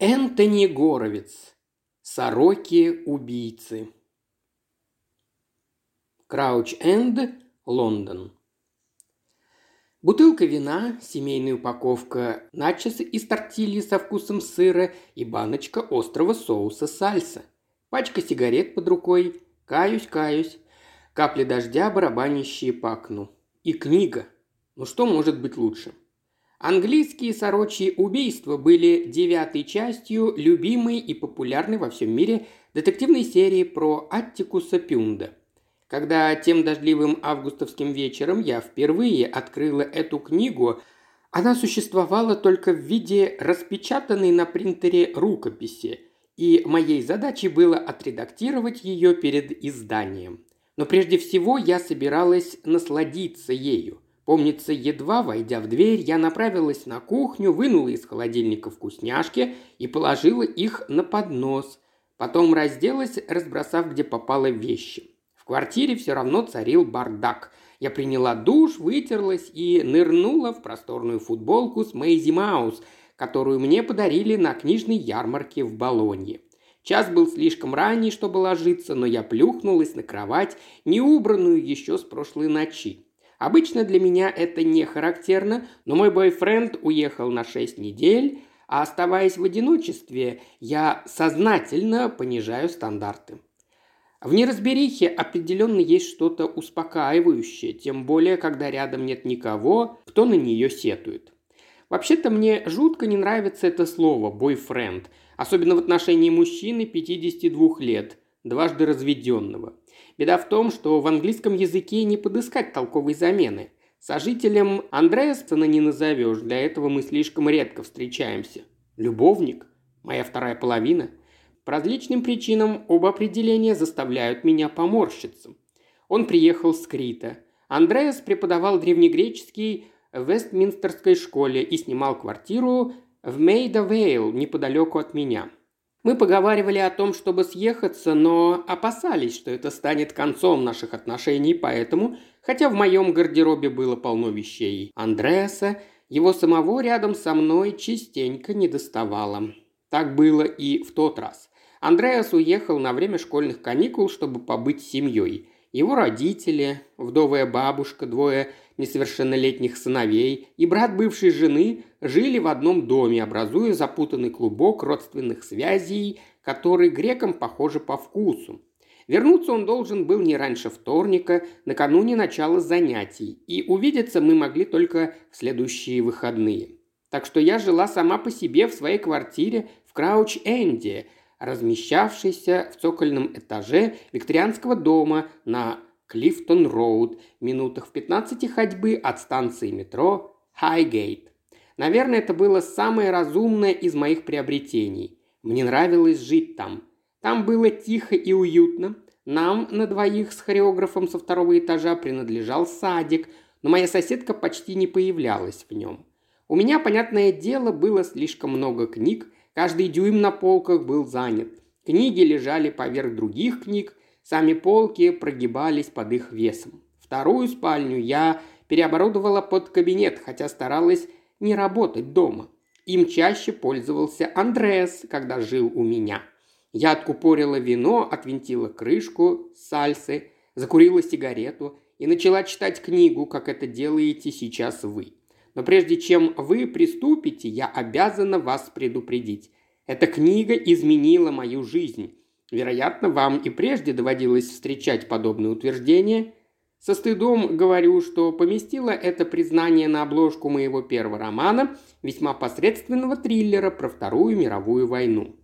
Энтони Горовец. Сороки-убийцы. Крауч-Энд, Лондон. Бутылка вина, семейная упаковка начосы из тортильи со вкусом сыра и баночка острого соуса сальса. Пачка сигарет под рукой. Каюсь, каюсь. Капли дождя, барабанящие по окну. И книга. Ну что может быть лучше? Английские сорочьи убийства были девятой частью любимой и популярной во всем мире детективной серии про Аттикуса Пюнда. Когда тем дождливым августовским вечером я впервые открыла эту книгу, она существовала только в виде распечатанной на принтере рукописи, и моей задачей было отредактировать ее перед изданием. Но прежде всего я собиралась насладиться ею – Помнится, едва войдя в дверь, я направилась на кухню, вынула из холодильника вкусняшки и положила их на поднос. Потом разделась, разбросав, где попало вещи. В квартире все равно царил бардак. Я приняла душ, вытерлась и нырнула в просторную футболку с Мэйзи Маус, которую мне подарили на книжной ярмарке в Болонье. Час был слишком ранний, чтобы ложиться, но я плюхнулась на кровать, не убранную еще с прошлой ночи. Обычно для меня это не характерно, но мой бойфренд уехал на 6 недель, а оставаясь в одиночестве, я сознательно понижаю стандарты. В неразберихе определенно есть что-то успокаивающее, тем более, когда рядом нет никого, кто на нее сетует. Вообще-то мне жутко не нравится это слово «бойфренд», особенно в отношении мужчины 52 лет, дважды разведенного – Беда в том, что в английском языке не подыскать толковой замены. Сожителем Андреасона не назовешь, для этого мы слишком редко встречаемся. Любовник? Моя вторая половина? По различным причинам оба определения заставляют меня поморщиться. Он приехал с Крита. Андреас преподавал древнегреческий в Вестминстерской школе и снимал квартиру в Мейда Вейл неподалеку от меня – мы поговаривали о том, чтобы съехаться, но опасались, что это станет концом наших отношений, поэтому, хотя в моем гардеробе было полно вещей Андреаса, его самого рядом со мной частенько не доставало. Так было и в тот раз. Андреас уехал на время школьных каникул, чтобы побыть с семьей. Его родители, вдовая бабушка, двое несовершеннолетних сыновей и брат бывшей жены жили в одном доме, образуя запутанный клубок родственных связей, который грекам похоже по вкусу. Вернуться он должен был не раньше вторника, накануне начала занятий, и увидеться мы могли только в следующие выходные. Так что я жила сама по себе в своей квартире в Крауч-Энде, размещавшейся в цокольном этаже викторианского дома на Клифтон-Роуд, минутах в 15 ходьбы от станции метро Хайгейт. Наверное, это было самое разумное из моих приобретений. Мне нравилось жить там. Там было тихо и уютно. Нам на двоих с хореографом со второго этажа принадлежал садик, но моя соседка почти не появлялась в нем. У меня, понятное дело, было слишком много книг, каждый дюйм на полках был занят. Книги лежали поверх других книг, Сами полки прогибались под их весом. Вторую спальню я переоборудовала под кабинет, хотя старалась не работать дома. Им чаще пользовался Андреас, когда жил у меня. Я откупорила вино, отвинтила крышку сальсы, закурила сигарету и начала читать книгу, как это делаете сейчас вы. Но прежде чем вы приступите, я обязана вас предупредить. Эта книга изменила мою жизнь. Вероятно, вам и прежде доводилось встречать подобные утверждения. Со стыдом говорю, что поместила это признание на обложку моего первого романа, весьма посредственного триллера про Вторую мировую войну.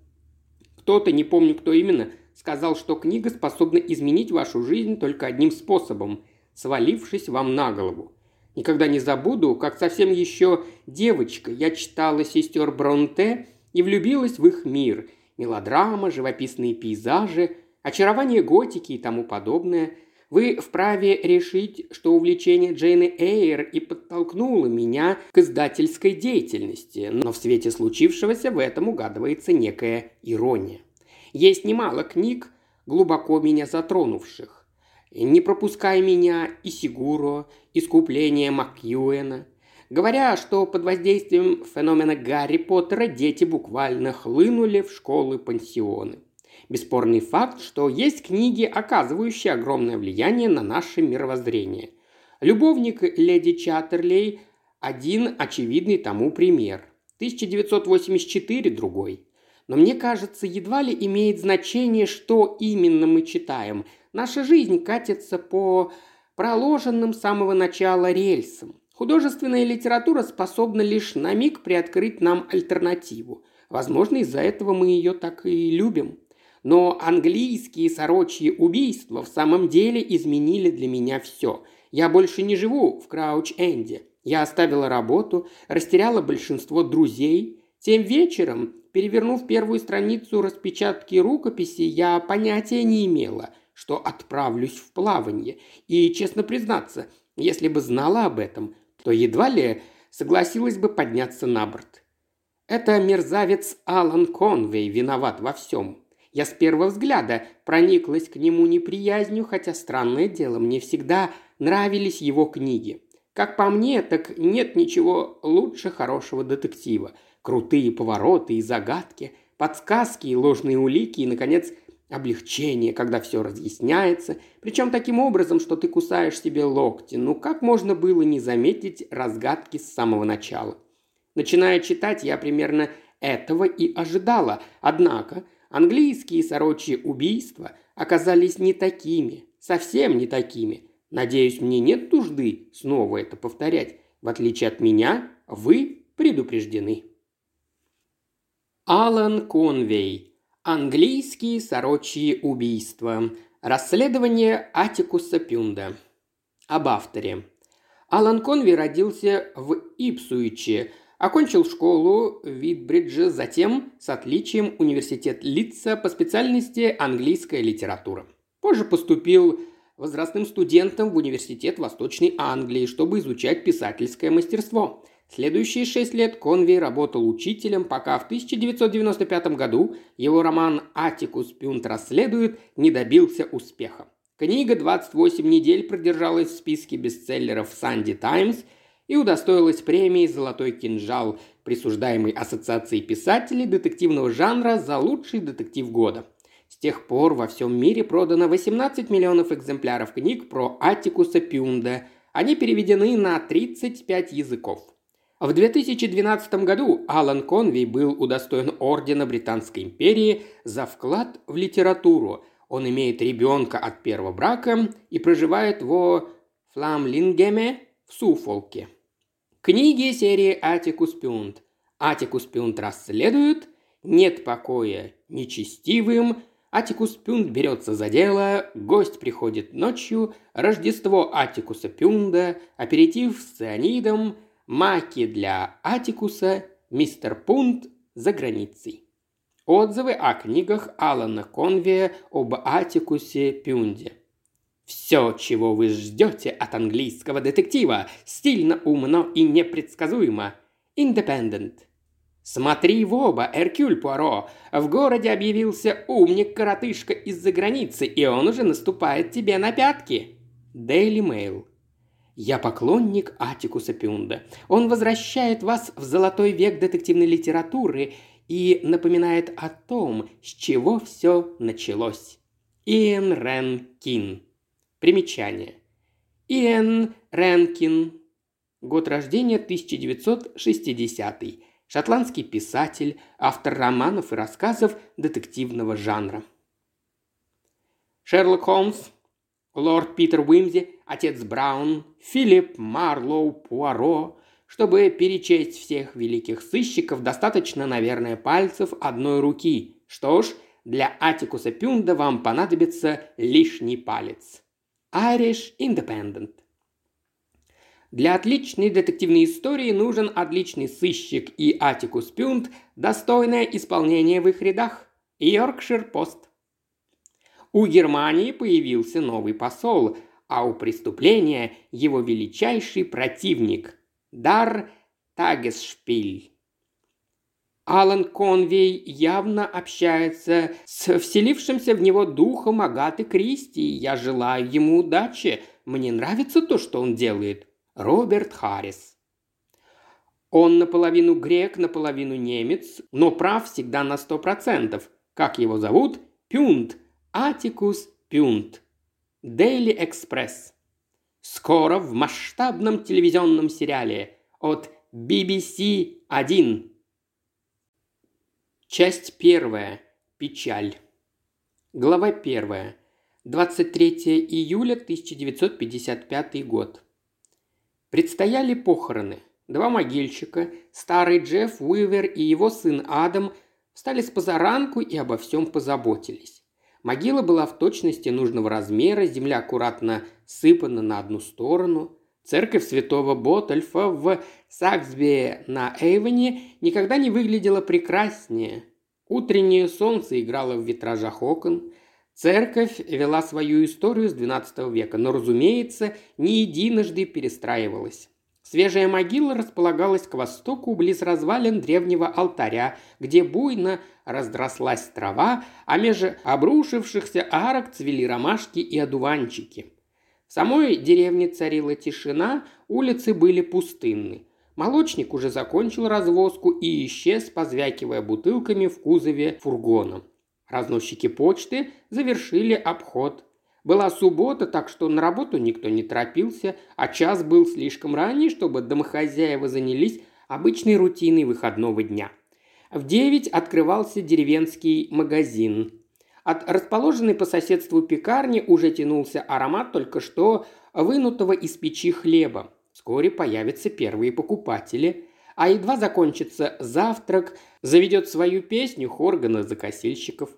Кто-то, не помню кто именно, сказал, что книга способна изменить вашу жизнь только одним способом – свалившись вам на голову. Никогда не забуду, как совсем еще девочка я читала сестер Бронте и влюбилась в их мир – мелодрама, живописные пейзажи, очарование готики и тому подобное, вы вправе решить, что увлечение Джейны Эйр и подтолкнуло меня к издательской деятельности, но в свете случившегося в этом угадывается некая ирония. Есть немало книг, глубоко меня затронувших. «Не пропускай меня» и «Сигуро», «Искупление Макьюэна», говоря, что под воздействием феномена Гарри Поттера дети буквально хлынули в школы-пансионы. Бесспорный факт, что есть книги, оказывающие огромное влияние на наше мировоззрение. Любовник леди Чаттерлей – один очевидный тому пример. 1984 – другой. Но мне кажется, едва ли имеет значение, что именно мы читаем. Наша жизнь катится по проложенным с самого начала рельсам. Художественная литература способна лишь на миг приоткрыть нам альтернативу. Возможно, из-за этого мы ее так и любим. Но английские сорочьи убийства в самом деле изменили для меня все. Я больше не живу в Крауч-Энде. Я оставила работу, растеряла большинство друзей. Тем вечером, перевернув первую страницу распечатки рукописи, я понятия не имела, что отправлюсь в плавание. И, честно признаться, если бы знала об этом, то едва ли согласилась бы подняться на борт. Это мерзавец Алан Конвей виноват во всем. Я с первого взгляда прониклась к нему неприязнью, хотя странное дело, мне всегда нравились его книги. Как по мне, так нет ничего лучше хорошего детектива. Крутые повороты и загадки, подсказки и ложные улики, и, наконец, облегчение, когда все разъясняется, причем таким образом, что ты кусаешь себе локти. Ну как можно было не заметить разгадки с самого начала? Начиная читать, я примерно этого и ожидала, однако Английские сорочьи убийства оказались не такими, совсем не такими. Надеюсь, мне нет нужды снова это повторять. В отличие от меня, вы предупреждены. Алан Конвей. Английские сорочьи убийства. Расследование Атикуса Пюнда. Об авторе. Алан Конвей родился в Ипсуиче, Окончил школу в Витбридже, затем с отличием университет Литца по специальности английская литература. Позже поступил возрастным студентом в университет Восточной Англии, чтобы изучать писательское мастерство. Следующие шесть лет Конвей работал учителем, пока в 1995 году его роман «Атикус Пюнт расследует» не добился успеха. Книга 28 недель продержалась в списке бестселлеров «Санди Таймс», и удостоилась премии «Золотой кинжал», присуждаемой Ассоциацией писателей детективного жанра за лучший детектив года. С тех пор во всем мире продано 18 миллионов экземпляров книг про Атикуса Пюнда. Они переведены на 35 языков. В 2012 году Алан Конвей был удостоен Ордена Британской империи за вклад в литературу. Он имеет ребенка от первого брака и проживает во Фламлингеме в Суфолке. Книги серии «Атикус Пюнт». «Атикус Пюнт расследует», «Нет покоя нечестивым», Атикус Пюнт берется за дело, гость приходит ночью, Рождество Атикуса Пюнда, аперитив с цианидом, маки для Атикуса, мистер Пунт за границей. Отзывы о книгах Алана Конвия об Атикусе Пюнде – все, чего вы ждете от английского детектива, стильно, умно и непредсказуемо. Independent. Смотри в оба, Эркюль Пуаро. В городе объявился умник-коротышка из-за границы, и он уже наступает тебе на пятки. Daily Mail. Я поклонник Атикуса Пюнда. Он возвращает вас в золотой век детективной литературы и напоминает о том, с чего все началось. Иэн Рен Кин. Примечание. Иэн Ренкин. Год рождения 1960. Шотландский писатель, автор романов и рассказов детективного жанра. Шерлок Холмс, лорд Питер Уимзи, отец Браун, Филипп Марлоу Пуаро. Чтобы перечесть всех великих сыщиков, достаточно, наверное, пальцев одной руки. Что ж, для Атикуса Пюнда вам понадобится лишний палец. Irish Independent. Для отличной детективной истории нужен отличный сыщик и Атикус Пюнт, достойное исполнение в их рядах. Йоркшир Пост. У Германии появился новый посол, а у преступления его величайший противник – Дар Тагесшпиль. Алан Конвей явно общается с вселившимся в него духом Агаты Кристи. Я желаю ему удачи. Мне нравится то, что он делает. Роберт Харрис. Он наполовину грек, наполовину немец, но прав всегда на сто процентов. Как его зовут? Пюнт. Атикус Пюнт. Daily Express. Скоро в масштабном телевизионном сериале от BBC 1. Часть первая. Печаль. Глава первая. 23 июля 1955 год. Предстояли похороны – Два могильщика, старый Джефф Уивер и его сын Адам, встали с позаранку и обо всем позаботились. Могила была в точности нужного размера, земля аккуратно сыпана на одну сторону. Церковь святого Ботальфа в Саксби на Эйвоне никогда не выглядела прекраснее. Утреннее солнце играло в витражах окон. Церковь вела свою историю с XII века, но, разумеется, не единожды перестраивалась. Свежая могила располагалась к востоку, близ развалин древнего алтаря, где буйно раздрослась трава, а между обрушившихся арок цвели ромашки и одуванчики. В самой деревне царила тишина, улицы были пустынны. Молочник уже закончил развозку и исчез, позвякивая бутылками в кузове фургона. Разносчики почты завершили обход была суббота, так что на работу никто не торопился, а час был слишком ранний, чтобы домохозяева занялись обычной рутиной выходного дня. В девять открывался деревенский магазин. От расположенной по соседству пекарни уже тянулся аромат только что вынутого из печи хлеба. Вскоре появятся первые покупатели. А едва закончится завтрак, заведет свою песню хор закосильщиков.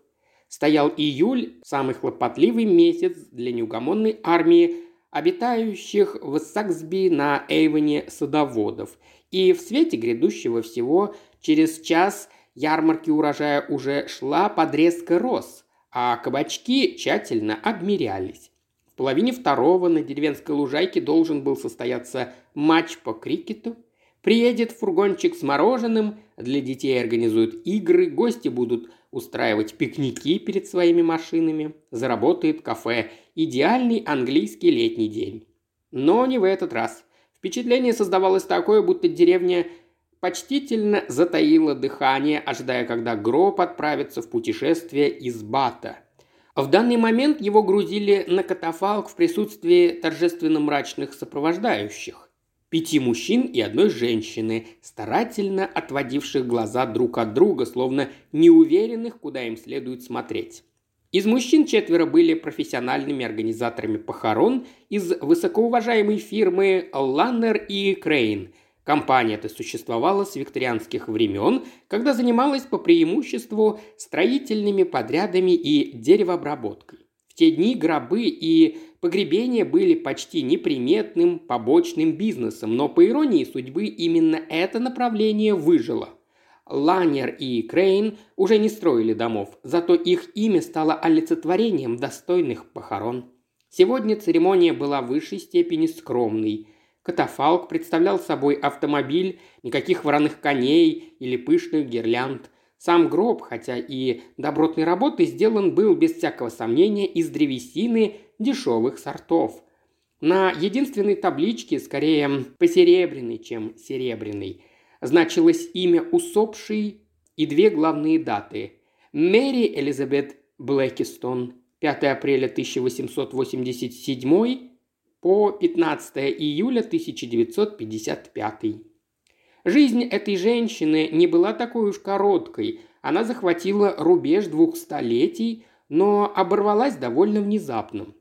Стоял июль, самый хлопотливый месяц для неугомонной армии, обитающих в Саксби на Эйвоне садоводов. И в свете грядущего всего через час ярмарки урожая уже шла подрезка роз, а кабачки тщательно обмерялись. В половине второго на деревенской лужайке должен был состояться матч по крикету. Приедет фургончик с мороженым, для детей организуют игры, гости будут устраивать пикники перед своими машинами, заработает кафе. Идеальный английский летний день. Но не в этот раз. Впечатление создавалось такое, будто деревня почтительно затаила дыхание, ожидая, когда гроб отправится в путешествие из Бата. В данный момент его грузили на катафалк в присутствии торжественно мрачных сопровождающих пяти мужчин и одной женщины, старательно отводивших глаза друг от друга, словно неуверенных, куда им следует смотреть. Из мужчин четверо были профессиональными организаторами похорон из высокоуважаемой фирмы Ланнер и Крейн. Компания эта существовала с викторианских времен, когда занималась по преимуществу строительными подрядами и деревообработкой. В те дни гробы и Погребения были почти неприметным побочным бизнесом, но по иронии судьбы именно это направление выжило. Ланер и Крейн уже не строили домов, зато их имя стало олицетворением достойных похорон. Сегодня церемония была в высшей степени скромной. Катафалк представлял собой автомобиль, никаких вороных коней или пышных гирлянд. Сам гроб, хотя и добротной работы, сделан был без всякого сомнения из древесины дешевых сортов. На единственной табличке, скорее посеребряной, чем серебряной, значилось имя усопшей и две главные даты. Мэри Элизабет Блэкистон, 5 апреля 1887 по 15 июля 1955. Жизнь этой женщины не была такой уж короткой. Она захватила рубеж двух столетий, но оборвалась довольно внезапно.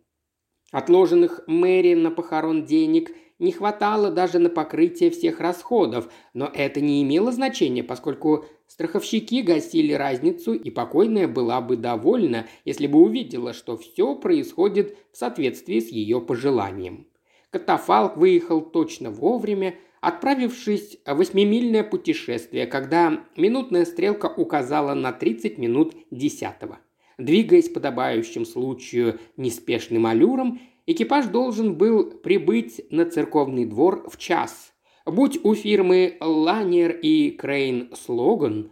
Отложенных Мэри на похорон денег не хватало даже на покрытие всех расходов, но это не имело значения, поскольку страховщики гасили разницу, и покойная была бы довольна, если бы увидела, что все происходит в соответствии с ее пожеланием. Катафалк выехал точно вовремя, отправившись в восьмимильное путешествие, когда минутная стрелка указала на 30 минут десятого. Двигаясь подобающим случаю неспешным аллюром, экипаж должен был прибыть на церковный двор в час. Будь у фирмы Ланер и Крейн слоган,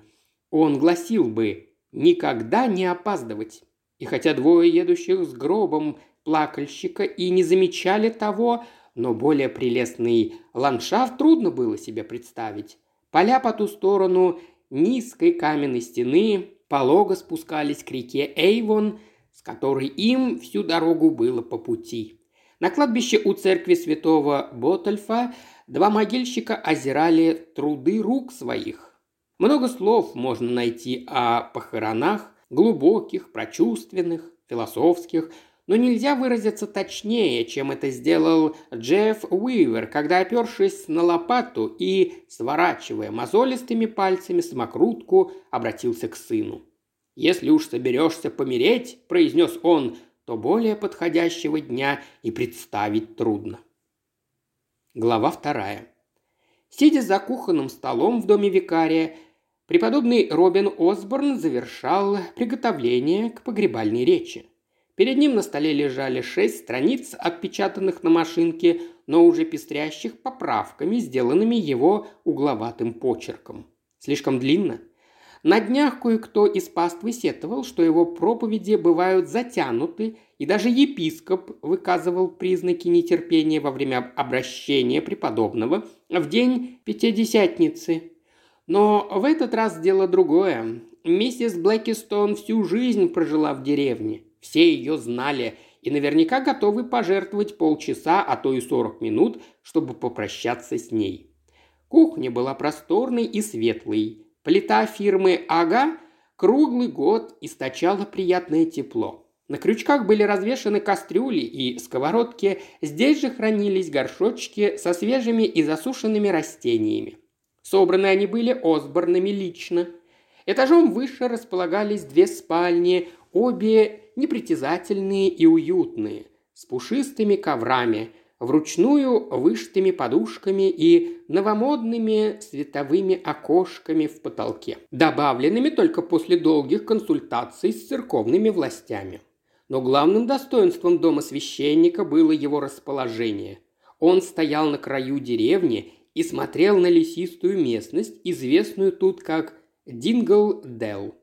он гласил бы «Никогда не опаздывать». И хотя двое едущих с гробом плакальщика и не замечали того, но более прелестный ландшафт трудно было себе представить. Поля по ту сторону низкой каменной стены полого спускались к реке Эйвон, с которой им всю дорогу было по пути. На кладбище у церкви святого Ботальфа два могильщика озирали труды рук своих. Много слов можно найти о похоронах, глубоких, прочувственных, философских, но нельзя выразиться точнее, чем это сделал Джефф Уивер, когда, опершись на лопату и, сворачивая мозолистыми пальцами самокрутку, обратился к сыну. «Если уж соберешься помереть», – произнес он, – то более подходящего дня и представить трудно. Глава вторая. Сидя за кухонным столом в доме викария, преподобный Робин Осборн завершал приготовление к погребальной речи. Перед ним на столе лежали шесть страниц, отпечатанных на машинке, но уже пестрящих поправками, сделанными его угловатым почерком. Слишком длинно? На днях кое-кто из паствы сетовал, что его проповеди бывают затянуты, и даже епископ выказывал признаки нетерпения во время обращения преподобного в день Пятидесятницы. Но в этот раз дело другое. Миссис Блэкистон всю жизнь прожила в деревне – все ее знали и наверняка готовы пожертвовать полчаса, а то и сорок минут, чтобы попрощаться с ней. Кухня была просторной и светлой. Плита фирмы «Ага» круглый год источала приятное тепло. На крючках были развешаны кастрюли и сковородки, здесь же хранились горшочки со свежими и засушенными растениями. Собраны они были Осборнами лично. Этажом выше располагались две спальни, обе непритязательные и уютные, с пушистыми коврами, вручную вышитыми подушками и новомодными световыми окошками в потолке, добавленными только после долгих консультаций с церковными властями. Но главным достоинством дома священника было его расположение. Он стоял на краю деревни и смотрел на лесистую местность, известную тут как Дингл-Делл.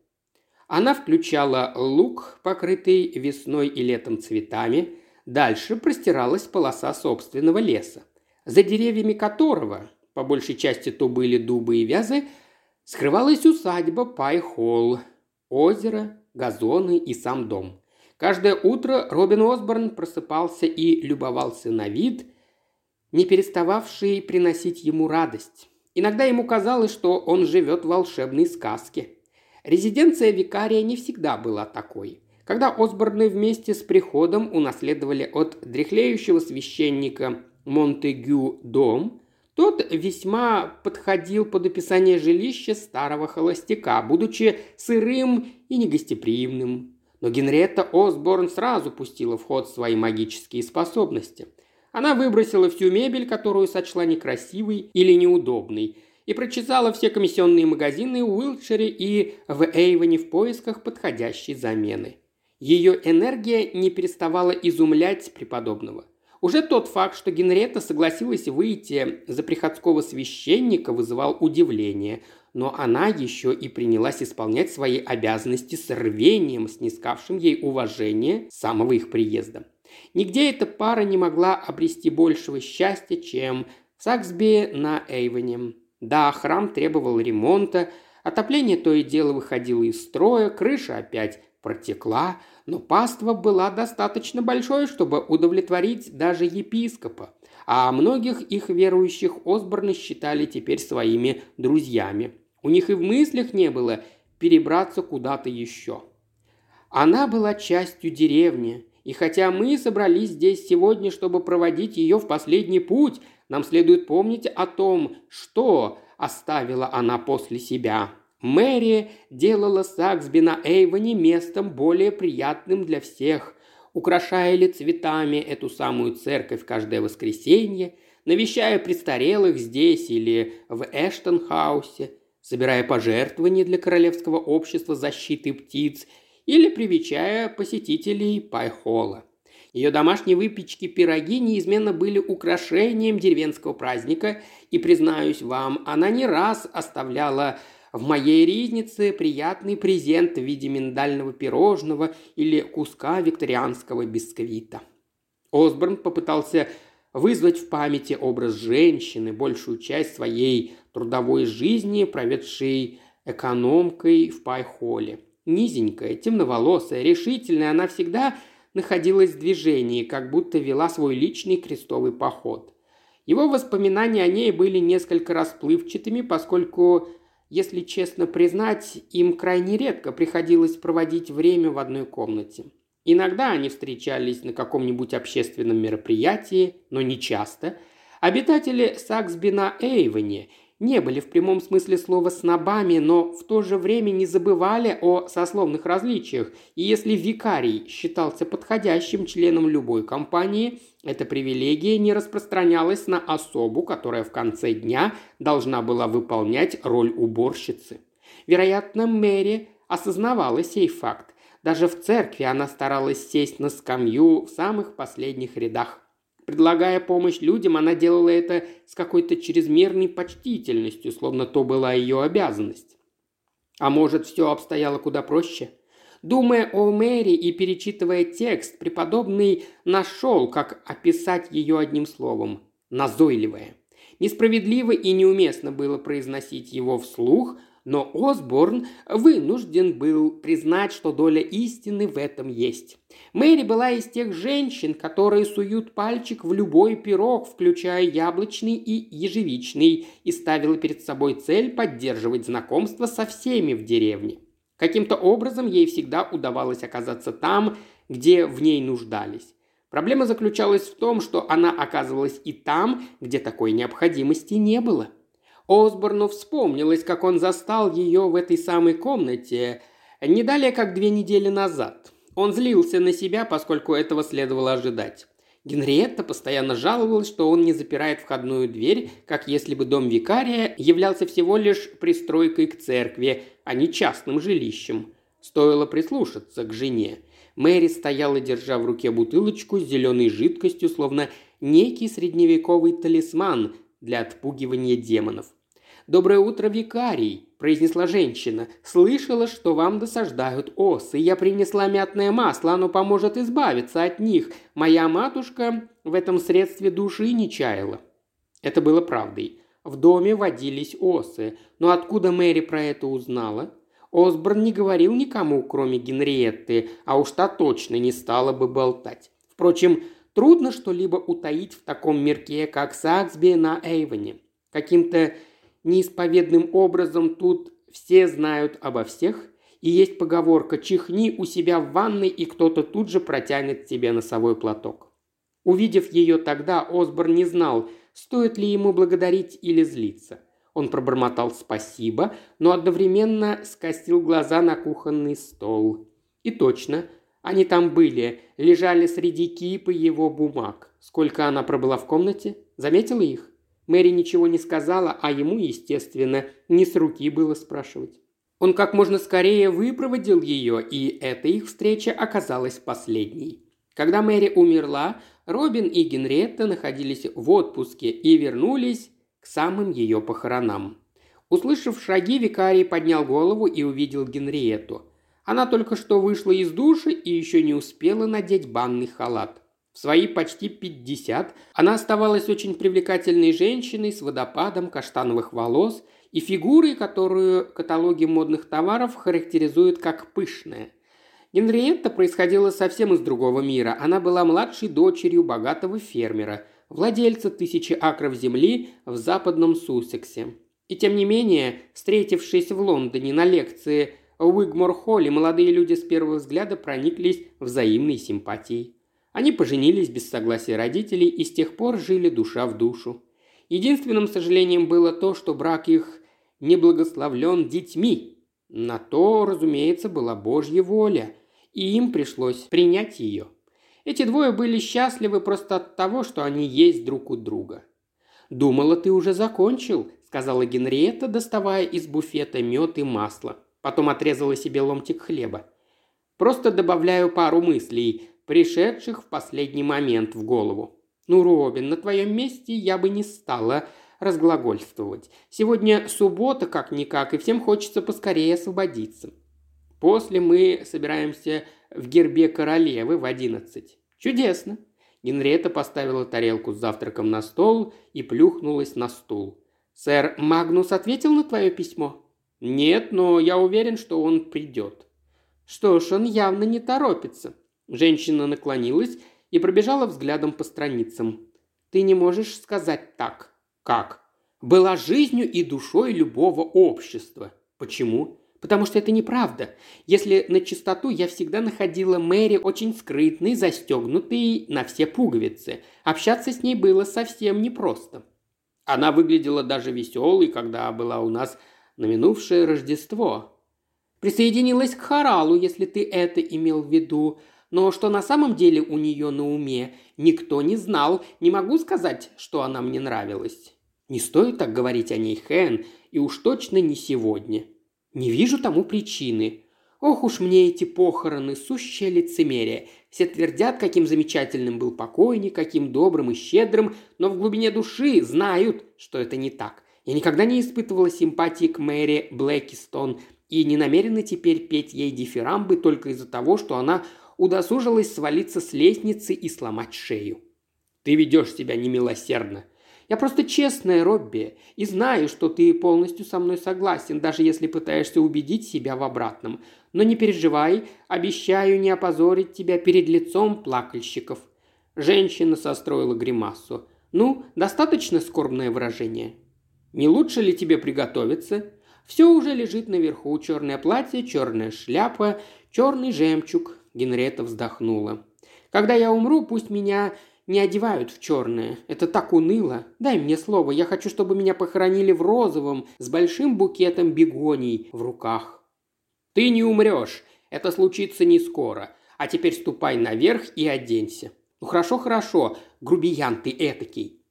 Она включала луг, покрытый весной и летом цветами. Дальше простиралась полоса собственного леса, за деревьями которого, по большей части то были дубы и вязы, скрывалась усадьба Пай-Холл, озеро, газоны и сам дом. Каждое утро Робин Осборн просыпался и любовался на вид, не перестававший приносить ему радость. Иногда ему казалось, что он живет в волшебной сказке – Резиденция викария не всегда была такой. Когда Осборны вместе с приходом унаследовали от дряхлеющего священника Монтегю дом, тот весьма подходил под описание жилища старого холостяка, будучи сырым и негостеприимным. Но Генриетта Осборн сразу пустила в ход свои магические способности. Она выбросила всю мебель, которую сочла некрасивой или неудобной – и прочесала все комиссионные магазины в Уилтшире и в Эйвоне в поисках подходящей замены. Ее энергия не переставала изумлять преподобного. Уже тот факт, что Генрета согласилась выйти за приходского священника, вызывал удивление, но она еще и принялась исполнять свои обязанности с рвением, снискавшим ей уважение с самого их приезда. Нигде эта пара не могла обрести большего счастья, чем в Саксби на Эйвоне. Да, храм требовал ремонта, отопление то и дело выходило из строя, крыша опять протекла, но паства была достаточно большой, чтобы удовлетворить даже епископа, а многих их верующих Осборны считали теперь своими друзьями. У них и в мыслях не было перебраться куда-то еще. Она была частью деревни, и хотя мы собрались здесь сегодня, чтобы проводить ее в последний путь, нам следует помнить о том, что оставила она после себя. Мэри делала Саксби на Эйвоне местом более приятным для всех, украшая ли цветами эту самую церковь каждое воскресенье, навещая престарелых здесь или в Эштонхаусе, собирая пожертвования для Королевского общества защиты птиц или привечая посетителей Пайхола. Ее домашние выпечки пироги неизменно были украшением деревенского праздника, и, признаюсь вам, она не раз оставляла в моей ризнице приятный презент в виде миндального пирожного или куска викторианского бисквита. Осборн попытался вызвать в памяти образ женщины, большую часть своей трудовой жизни, проведшей экономкой в Пайхоле. Низенькая, темноволосая, решительная, она всегда находилась в движении, как будто вела свой личный крестовый поход. Его воспоминания о ней были несколько расплывчатыми, поскольку, если честно признать, им крайне редко приходилось проводить время в одной комнате. Иногда они встречались на каком-нибудь общественном мероприятии, но не часто. Обитатели Саксби на Эйвоне не были в прямом смысле слова снобами, но в то же время не забывали о сословных различиях, и если викарий считался подходящим членом любой компании, эта привилегия не распространялась на особу, которая в конце дня должна была выполнять роль уборщицы. Вероятно, Мэри осознавала сей факт. Даже в церкви она старалась сесть на скамью в самых последних рядах. Предлагая помощь людям, она делала это с какой-то чрезмерной почтительностью, словно то была ее обязанность. А может, все обстояло куда проще? Думая о Мэри и перечитывая текст, преподобный нашел, как описать ее одним словом – назойливая. Несправедливо и неуместно было произносить его вслух – но Осборн вынужден был признать, что доля истины в этом есть. Мэри была из тех женщин, которые суют пальчик в любой пирог, включая яблочный и ежевичный, и ставила перед собой цель поддерживать знакомство со всеми в деревне. Каким-то образом ей всегда удавалось оказаться там, где в ней нуждались. Проблема заключалась в том, что она оказывалась и там, где такой необходимости не было – Осборну вспомнилось, как он застал ее в этой самой комнате не далее, как две недели назад. Он злился на себя, поскольку этого следовало ожидать. Генриетта постоянно жаловалась, что он не запирает входную дверь, как если бы дом викария являлся всего лишь пристройкой к церкви, а не частным жилищем. Стоило прислушаться к жене. Мэри стояла, держа в руке бутылочку с зеленой жидкостью, словно некий средневековый талисман для отпугивания демонов. «Доброе утро, викарий!» – произнесла женщина. «Слышала, что вам досаждают осы. Я принесла мятное масло, оно поможет избавиться от них. Моя матушка в этом средстве души не чаяла». Это было правдой. В доме водились осы. Но откуда Мэри про это узнала? Осборн не говорил никому, кроме Генриетты, а уж та точно не стала бы болтать. Впрочем, трудно что-либо утаить в таком мирке, как Саксби на Эйвоне. Каким-то неисповедным образом тут все знают обо всех, и есть поговорка «чихни у себя в ванной, и кто-то тут же протянет тебе носовой платок». Увидев ее тогда, Осборн не знал, стоит ли ему благодарить или злиться. Он пробормотал «спасибо», но одновременно скосил глаза на кухонный стол. И точно, они там были, лежали среди кипы его бумаг. Сколько она пробыла в комнате? Заметила их? Мэри ничего не сказала, а ему, естественно, не с руки было спрашивать. Он как можно скорее выпроводил ее, и эта их встреча оказалась последней. Когда Мэри умерла, Робин и Генриетта находились в отпуске и вернулись к самым ее похоронам. Услышав шаги, викарий поднял голову и увидел Генриетту. Она только что вышла из души и еще не успела надеть банный халат. В свои почти 50 она оставалась очень привлекательной женщиной с водопадом каштановых волос и фигурой, которую каталоги модных товаров характеризуют как пышная. Генриетта происходила совсем из другого мира. Она была младшей дочерью богатого фермера, владельца тысячи акров земли в западном Суссексе. И тем не менее, встретившись в Лондоне на лекции в Уигмор-холле, молодые люди с первого взгляда прониклись взаимной симпатией. Они поженились без согласия родителей и с тех пор жили душа в душу. Единственным сожалением было то, что брак их не благословлен детьми. На то, разумеется, была Божья воля, и им пришлось принять ее. Эти двое были счастливы просто от того, что они есть друг у друга. «Думала, ты уже закончил», – сказала Генриетта, доставая из буфета мед и масло. Потом отрезала себе ломтик хлеба. «Просто добавляю пару мыслей пришедших в последний момент в голову. «Ну, Робин, на твоем месте я бы не стала разглагольствовать. Сегодня суббота как-никак, и всем хочется поскорее освободиться. После мы собираемся в гербе королевы в одиннадцать. Чудесно. Генриетта поставила тарелку с завтраком на стол и плюхнулась на стул. «Сэр Магнус ответил на твое письмо?» «Нет, но я уверен, что он придет». «Что ж, он явно не торопится». Женщина наклонилась и пробежала взглядом по страницам. «Ты не можешь сказать так». «Как?» «Была жизнью и душой любого общества». «Почему?» Потому что это неправда. Если на чистоту, я всегда находила Мэри очень скрытной, застегнутой на все пуговицы. Общаться с ней было совсем непросто. Она выглядела даже веселой, когда была у нас на минувшее Рождество. Присоединилась к хоралу, если ты это имел в виду. Но что на самом деле у нее на уме, никто не знал. Не могу сказать, что она мне нравилась. Не стоит так говорить о ней, Хэн, и уж точно не сегодня. Не вижу тому причины. Ох уж мне эти похороны, сущее лицемерие. Все твердят, каким замечательным был покойник, каким добрым и щедрым, но в глубине души знают, что это не так. Я никогда не испытывала симпатии к Мэри Блэкистон и не намерена теперь петь ей дифирамбы только из-за того, что она удосужилась свалиться с лестницы и сломать шею. Ты ведешь себя немилосердно. Я просто честная, Робби, и знаю, что ты полностью со мной согласен, даже если пытаешься убедить себя в обратном. Но не переживай, обещаю не опозорить тебя перед лицом плакальщиков». Женщина состроила гримасу. «Ну, достаточно скорбное выражение. Не лучше ли тебе приготовиться?» Все уже лежит наверху. Черное платье, черная шляпа, черный жемчуг. Генрета вздохнула. Когда я умру, пусть меня не одевают в черное. Это так уныло. Дай мне слово, я хочу, чтобы меня похоронили в розовом, с большим букетом бегоний в руках. Ты не умрешь. Это случится не скоро. А теперь ступай наверх и оденься. Ну хорошо, хорошо, грубиян ты этакий.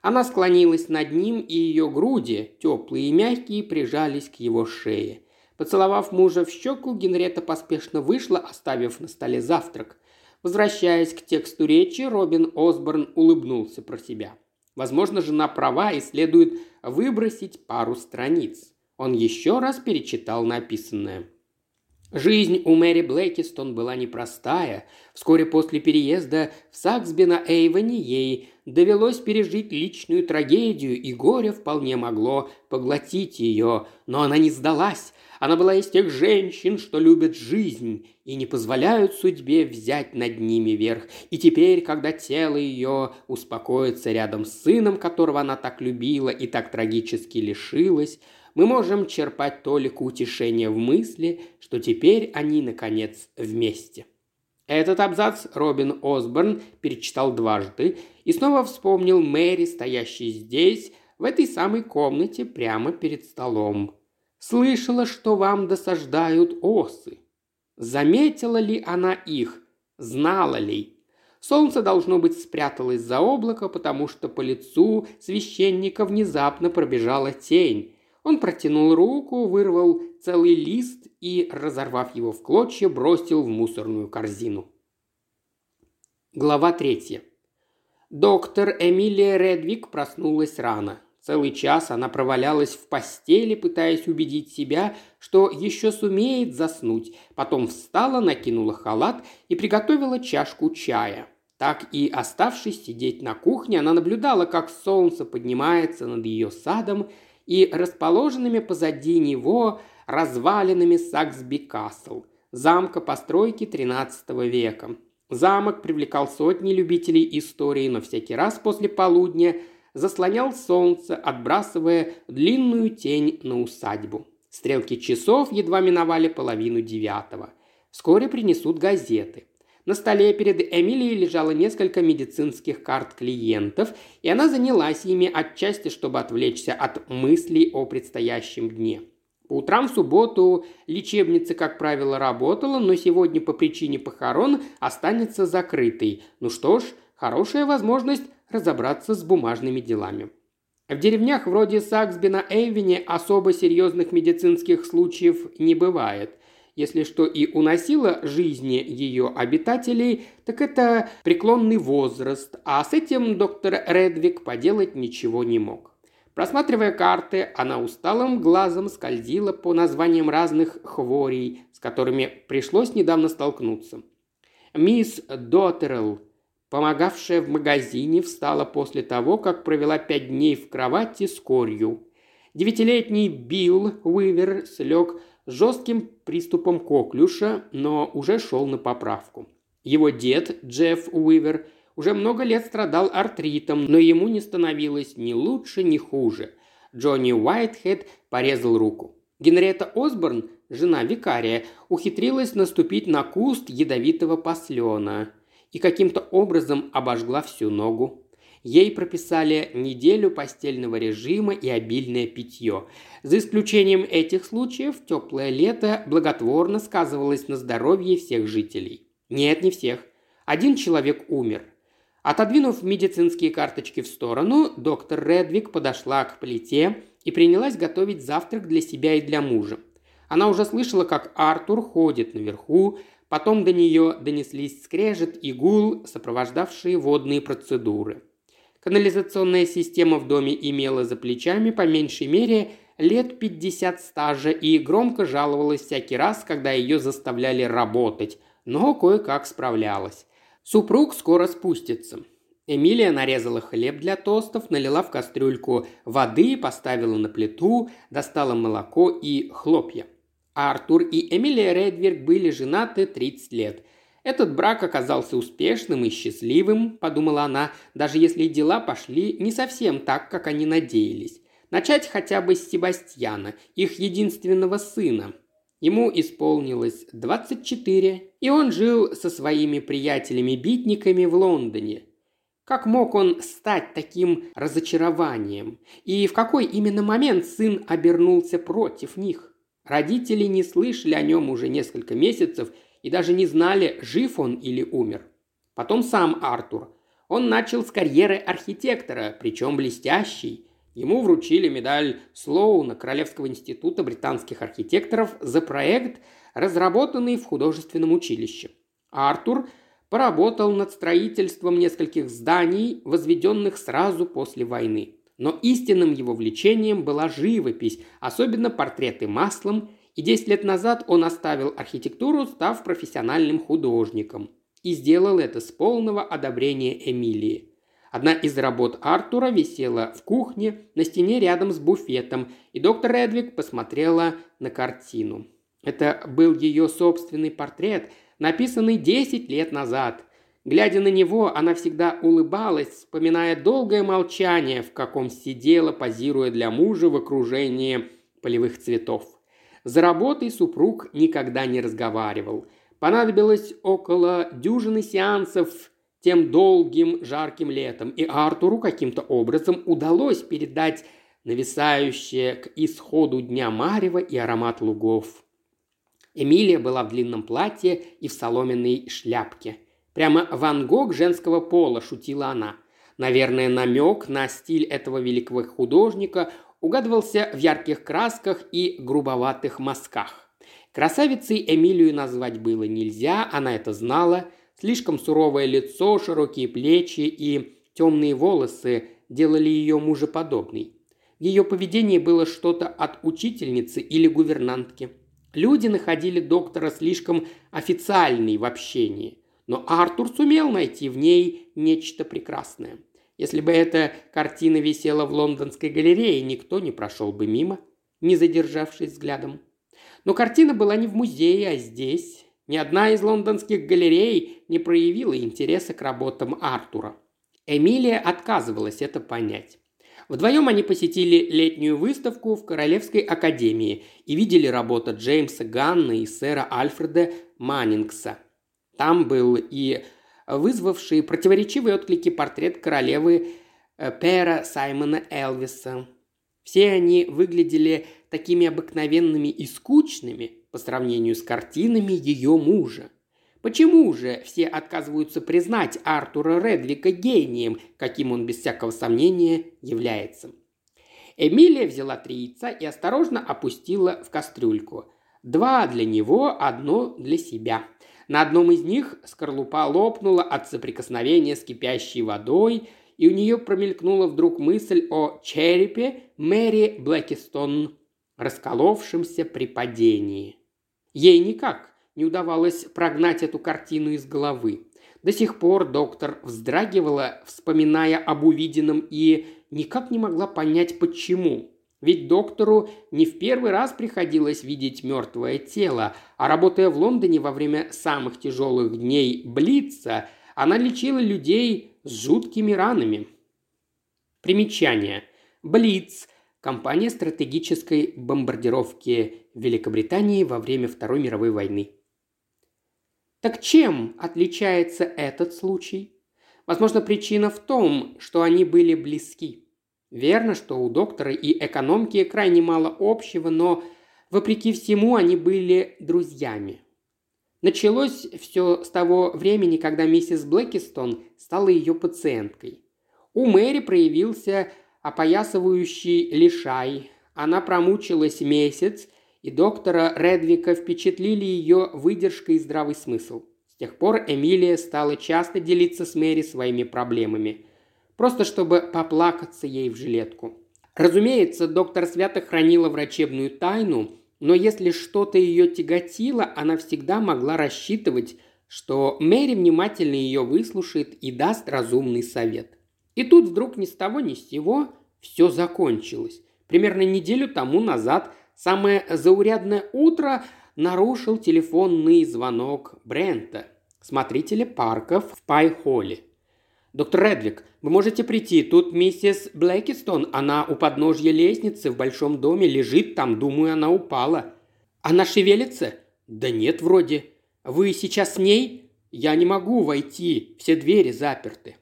Она склонилась над ним, и ее груди, теплые и мягкие, прижались к его шее. Поцеловав мужа в щеку, Генрета поспешно вышла, оставив на столе завтрак. Возвращаясь к тексту речи, Робин Осборн улыбнулся про себя. Возможно, жена права и следует выбросить пару страниц. Он еще раз перечитал написанное. Жизнь у Мэри Блэкистон была непростая. Вскоре после переезда в Саксби на Эйвоне ей довелось пережить личную трагедию, и горе вполне могло поглотить ее. Но она не сдалась. Она была из тех женщин, что любят жизнь и не позволяют судьбе взять над ними верх. И теперь, когда тело ее успокоится рядом с сыном, которого она так любила и так трагически лишилась, мы можем черпать толику утешения в мысли, что теперь они, наконец, вместе. Этот абзац Робин Осборн перечитал дважды и снова вспомнил Мэри, стоящей здесь, в этой самой комнате, прямо перед столом. Слышала, что вам досаждают осы. Заметила ли она их? Знала ли? Солнце, должно быть, спряталось за облако, потому что по лицу священника внезапно пробежала тень. Он протянул руку, вырвал целый лист и, разорвав его в клочья, бросил в мусорную корзину. Глава третья. Доктор Эмилия Редвик проснулась рано. Целый час она провалялась в постели, пытаясь убедить себя, что еще сумеет заснуть. Потом встала, накинула халат и приготовила чашку чая. Так и оставшись сидеть на кухне, она наблюдала, как солнце поднимается над ее садом и расположенными позади него развалинами Саксби Касл, замка постройки XIII века. Замок привлекал сотни любителей истории, но всякий раз после полудня – заслонял солнце, отбрасывая длинную тень на усадьбу. Стрелки часов едва миновали половину девятого. Вскоре принесут газеты. На столе перед Эмилией лежало несколько медицинских карт клиентов, и она занялась ими отчасти, чтобы отвлечься от мыслей о предстоящем дне. По утрам в субботу лечебница, как правило, работала, но сегодня по причине похорон останется закрытой. Ну что ж, хорошая возможность разобраться с бумажными делами. В деревнях вроде Саксби на Эйвене особо серьезных медицинских случаев не бывает. Если что и уносило жизни ее обитателей, так это преклонный возраст, а с этим доктор Редвик поделать ничего не мог. Просматривая карты, она усталым глазом скользила по названиям разных хворей, с которыми пришлось недавно столкнуться. Мисс Доттерелл помогавшая в магазине, встала после того, как провела пять дней в кровати с корью. Девятилетний Билл Уивер слег жестким приступом коклюша, но уже шел на поправку. Его дед, Джефф Уивер, уже много лет страдал артритом, но ему не становилось ни лучше, ни хуже. Джонни Уайтхед порезал руку. Генриетта Осборн, жена викария, ухитрилась наступить на куст ядовитого послена и каким-то образом обожгла всю ногу. Ей прописали неделю постельного режима и обильное питье. За исключением этих случаев, теплое лето благотворно сказывалось на здоровье всех жителей. Нет, не всех. Один человек умер. Отодвинув медицинские карточки в сторону, доктор Редвик подошла к плите и принялась готовить завтрак для себя и для мужа. Она уже слышала, как Артур ходит наверху, потом до нее донеслись скрежет и гул, сопровождавшие водные процедуры. Канализационная система в доме имела за плечами по меньшей мере лет 50 стажа и громко жаловалась всякий раз, когда ее заставляли работать, но кое-как справлялась. Супруг скоро спустится. Эмилия нарезала хлеб для тостов, налила в кастрюльку воды, поставила на плиту, достала молоко и хлопья. А Артур и Эмилия Редверг были женаты 30 лет. Этот брак оказался успешным и счастливым, подумала она, даже если дела пошли не совсем так, как они надеялись. Начать хотя бы с Себастьяна, их единственного сына, Ему исполнилось 24, и он жил со своими приятелями-битниками в Лондоне. Как мог он стать таким разочарованием? И в какой именно момент сын обернулся против них? Родители не слышали о нем уже несколько месяцев и даже не знали, жив он или умер. Потом сам Артур. Он начал с карьеры архитектора, причем блестящий – Ему вручили медаль Слоуна Королевского института британских архитекторов за проект, разработанный в художественном училище. Артур поработал над строительством нескольких зданий, возведенных сразу после войны. Но истинным его влечением была живопись, особенно портреты маслом, и 10 лет назад он оставил архитектуру, став профессиональным художником. И сделал это с полного одобрения Эмилии. Одна из работ Артура висела в кухне на стене рядом с буфетом, и доктор Эдвик посмотрела на картину. Это был ее собственный портрет, написанный 10 лет назад. Глядя на него, она всегда улыбалась, вспоминая долгое молчание, в каком сидела, позируя для мужа в окружении полевых цветов. За работой супруг никогда не разговаривал. Понадобилось около дюжины сеансов тем долгим жарким летом, и Артуру каким-то образом удалось передать нависающее к исходу дня марева и аромат лугов. Эмилия была в длинном платье и в соломенной шляпке. Прямо Ван Гог женского пола, шутила она. Наверное, намек на стиль этого великого художника угадывался в ярких красках и грубоватых мазках. Красавицей Эмилию назвать было нельзя, она это знала – Слишком суровое лицо, широкие плечи и темные волосы делали ее мужеподобной. В ее поведении было что-то от учительницы или гувернантки. Люди находили доктора слишком официальной в общении, но Артур сумел найти в ней нечто прекрасное. Если бы эта картина висела в лондонской галерее, никто не прошел бы мимо, не задержавшись взглядом. Но картина была не в музее, а здесь, ни одна из лондонских галерей не проявила интереса к работам Артура. Эмилия отказывалась это понять. Вдвоем они посетили летнюю выставку в Королевской академии и видели работу Джеймса Ганна и сэра Альфреда Маннингса. Там был и вызвавший противоречивые отклики портрет королевы э, Пера Саймона Элвиса. Все они выглядели такими обыкновенными и скучными – по сравнению с картинами ее мужа. Почему же все отказываются признать Артура Редвика гением, каким он без всякого сомнения является? Эмилия взяла три яйца и осторожно опустила в кастрюльку. Два для него, одно для себя. На одном из них скорлупа лопнула от соприкосновения с кипящей водой, и у нее промелькнула вдруг мысль о черепе Мэри Блэкистон, расколовшемся при падении. Ей никак не удавалось прогнать эту картину из головы. До сих пор доктор вздрагивала, вспоминая об увиденном, и никак не могла понять, почему. Ведь доктору не в первый раз приходилось видеть мертвое тело, а работая в Лондоне во время самых тяжелых дней Блица, она лечила людей с жуткими ранами. Примечание. Блиц – компания стратегической бомбардировки Великобритании во время Второй мировой войны. Так чем отличается этот случай? Возможно, причина в том, что они были близки. Верно, что у доктора и экономки крайне мало общего, но, вопреки всему, они были друзьями. Началось все с того времени, когда миссис Блэкистон стала ее пациенткой. У Мэри проявился опоясывающий лишай. Она промучилась месяц – и доктора Редвика впечатлили ее выдержка и здравый смысл. С тех пор Эмилия стала часто делиться с Мэри своими проблемами. Просто чтобы поплакаться ей в жилетку. Разумеется, доктор свято хранила врачебную тайну, но если что-то ее тяготило, она всегда могла рассчитывать, что Мэри внимательно ее выслушает и даст разумный совет. И тут вдруг ни с того ни с сего все закончилось. Примерно неделю тому назад – Самое заурядное утро нарушил телефонный звонок Брента, смотрителя парков в Пай-Холле. «Доктор Редвик, вы можете прийти. Тут миссис Блэкистон. Она у подножья лестницы в большом доме. Лежит там. Думаю, она упала». «Она шевелится?» «Да нет, вроде». «Вы сейчас с ней?» «Я не могу войти. Все двери заперты».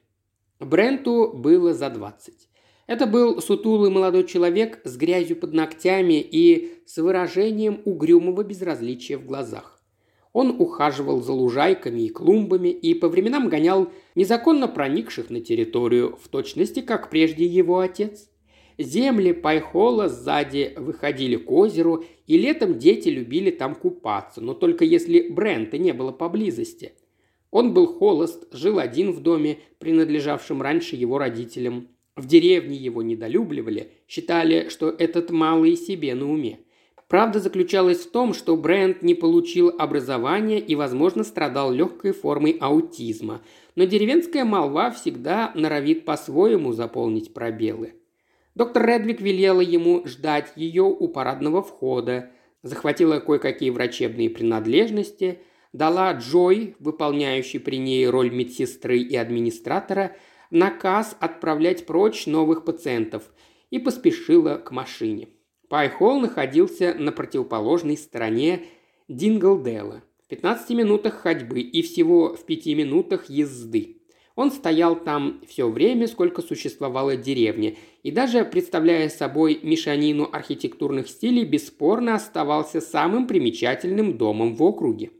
Бренту было за двадцать. Это был сутулый молодой человек с грязью под ногтями и с выражением угрюмого безразличия в глазах. Он ухаживал за лужайками и клумбами и по временам гонял незаконно проникших на территорию, в точности, как прежде его отец. Земли Пайхола сзади выходили к озеру, и летом дети любили там купаться, но только если Брента не было поблизости. Он был холост, жил один в доме, принадлежавшем раньше его родителям. В деревне его недолюбливали, считали, что этот малый себе на уме. Правда заключалась в том, что Брент не получил образования и, возможно, страдал легкой формой аутизма. Но деревенская молва всегда норовит по-своему заполнить пробелы. Доктор Редвик велела ему ждать ее у парадного входа, захватила кое-какие врачебные принадлежности, дала Джой, выполняющей при ней роль медсестры и администратора, наказ отправлять прочь новых пациентов и поспешила к машине. Пайхолл находился на противоположной стороне Динглдела, в 15 минутах ходьбы и всего в 5 минутах езды. Он стоял там все время, сколько существовала деревня, и даже представляя собой мешанину архитектурных стилей, бесспорно оставался самым примечательным домом в округе.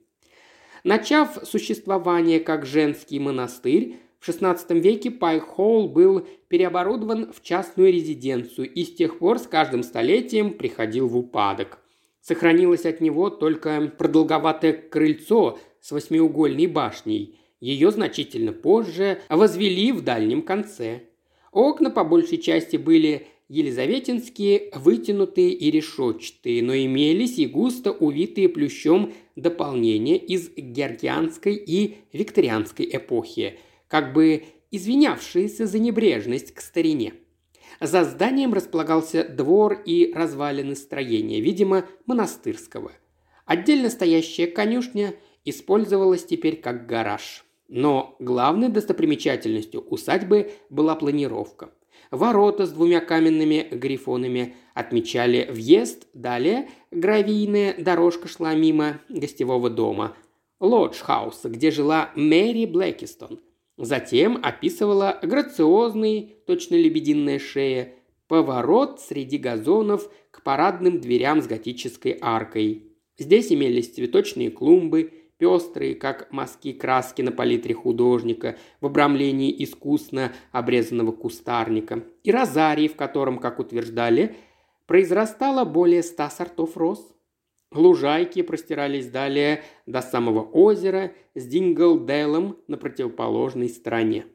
Начав существование как женский монастырь, в XVI веке Пайхолл был переоборудован в частную резиденцию и с тех пор с каждым столетием приходил в упадок. Сохранилось от него только продолговатое крыльцо с восьмиугольной башней. Ее значительно позже возвели в дальнем конце. Окна по большей части были елизаветинские, вытянутые и решетчатые, но имелись и густо увитые плющом дополнения из георгианской и викторианской эпохи – как бы извинявшиеся за небрежность к старине. За зданием располагался двор и развалины строения, видимо, монастырского. Отдельно стоящая конюшня использовалась теперь как гараж. Но главной достопримечательностью усадьбы была планировка. Ворота с двумя каменными грифонами отмечали въезд, далее гравийная дорожка шла мимо гостевого дома, лодж-хауса, где жила Мэри Блэкистон – Затем описывала грациозный, точно лебединая шея, поворот среди газонов к парадным дверям с готической аркой. Здесь имелись цветочные клумбы, пестрые, как мазки краски на палитре художника, в обрамлении искусно обрезанного кустарника, и розарий, в котором, как утверждали, произрастало более ста сортов роз. Лужайки простирались далее до самого озера с Динглделом на противоположной стороне.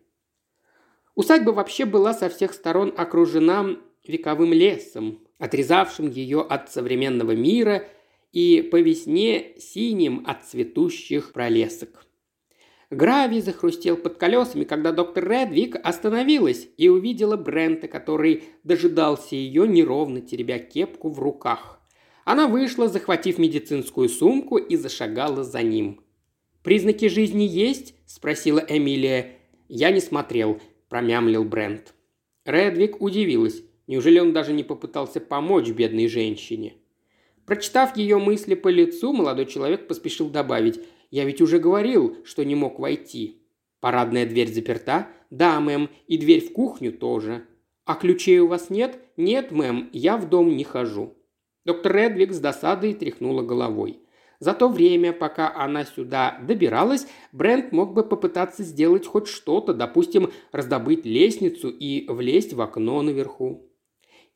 Усадьба вообще была со всех сторон окружена вековым лесом, отрезавшим ее от современного мира и по весне синим от цветущих пролесок. Гравий захрустел под колесами, когда доктор Редвик остановилась и увидела Брента, который дожидался ее, неровно теребя кепку в руках. Она вышла, захватив медицинскую сумку, и зашагала за ним. «Признаки жизни есть?» – спросила Эмилия. «Я не смотрел», – промямлил Брент. Редвик удивилась. Неужели он даже не попытался помочь бедной женщине? Прочитав ее мысли по лицу, молодой человек поспешил добавить – я ведь уже говорил, что не мог войти. Парадная дверь заперта? Да, мэм. И дверь в кухню тоже. А ключей у вас нет? Нет, мэм. Я в дом не хожу. Доктор Редвик с досадой тряхнула головой. За то время, пока она сюда добиралась, Брент мог бы попытаться сделать хоть что-то, допустим, раздобыть лестницу и влезть в окно наверху.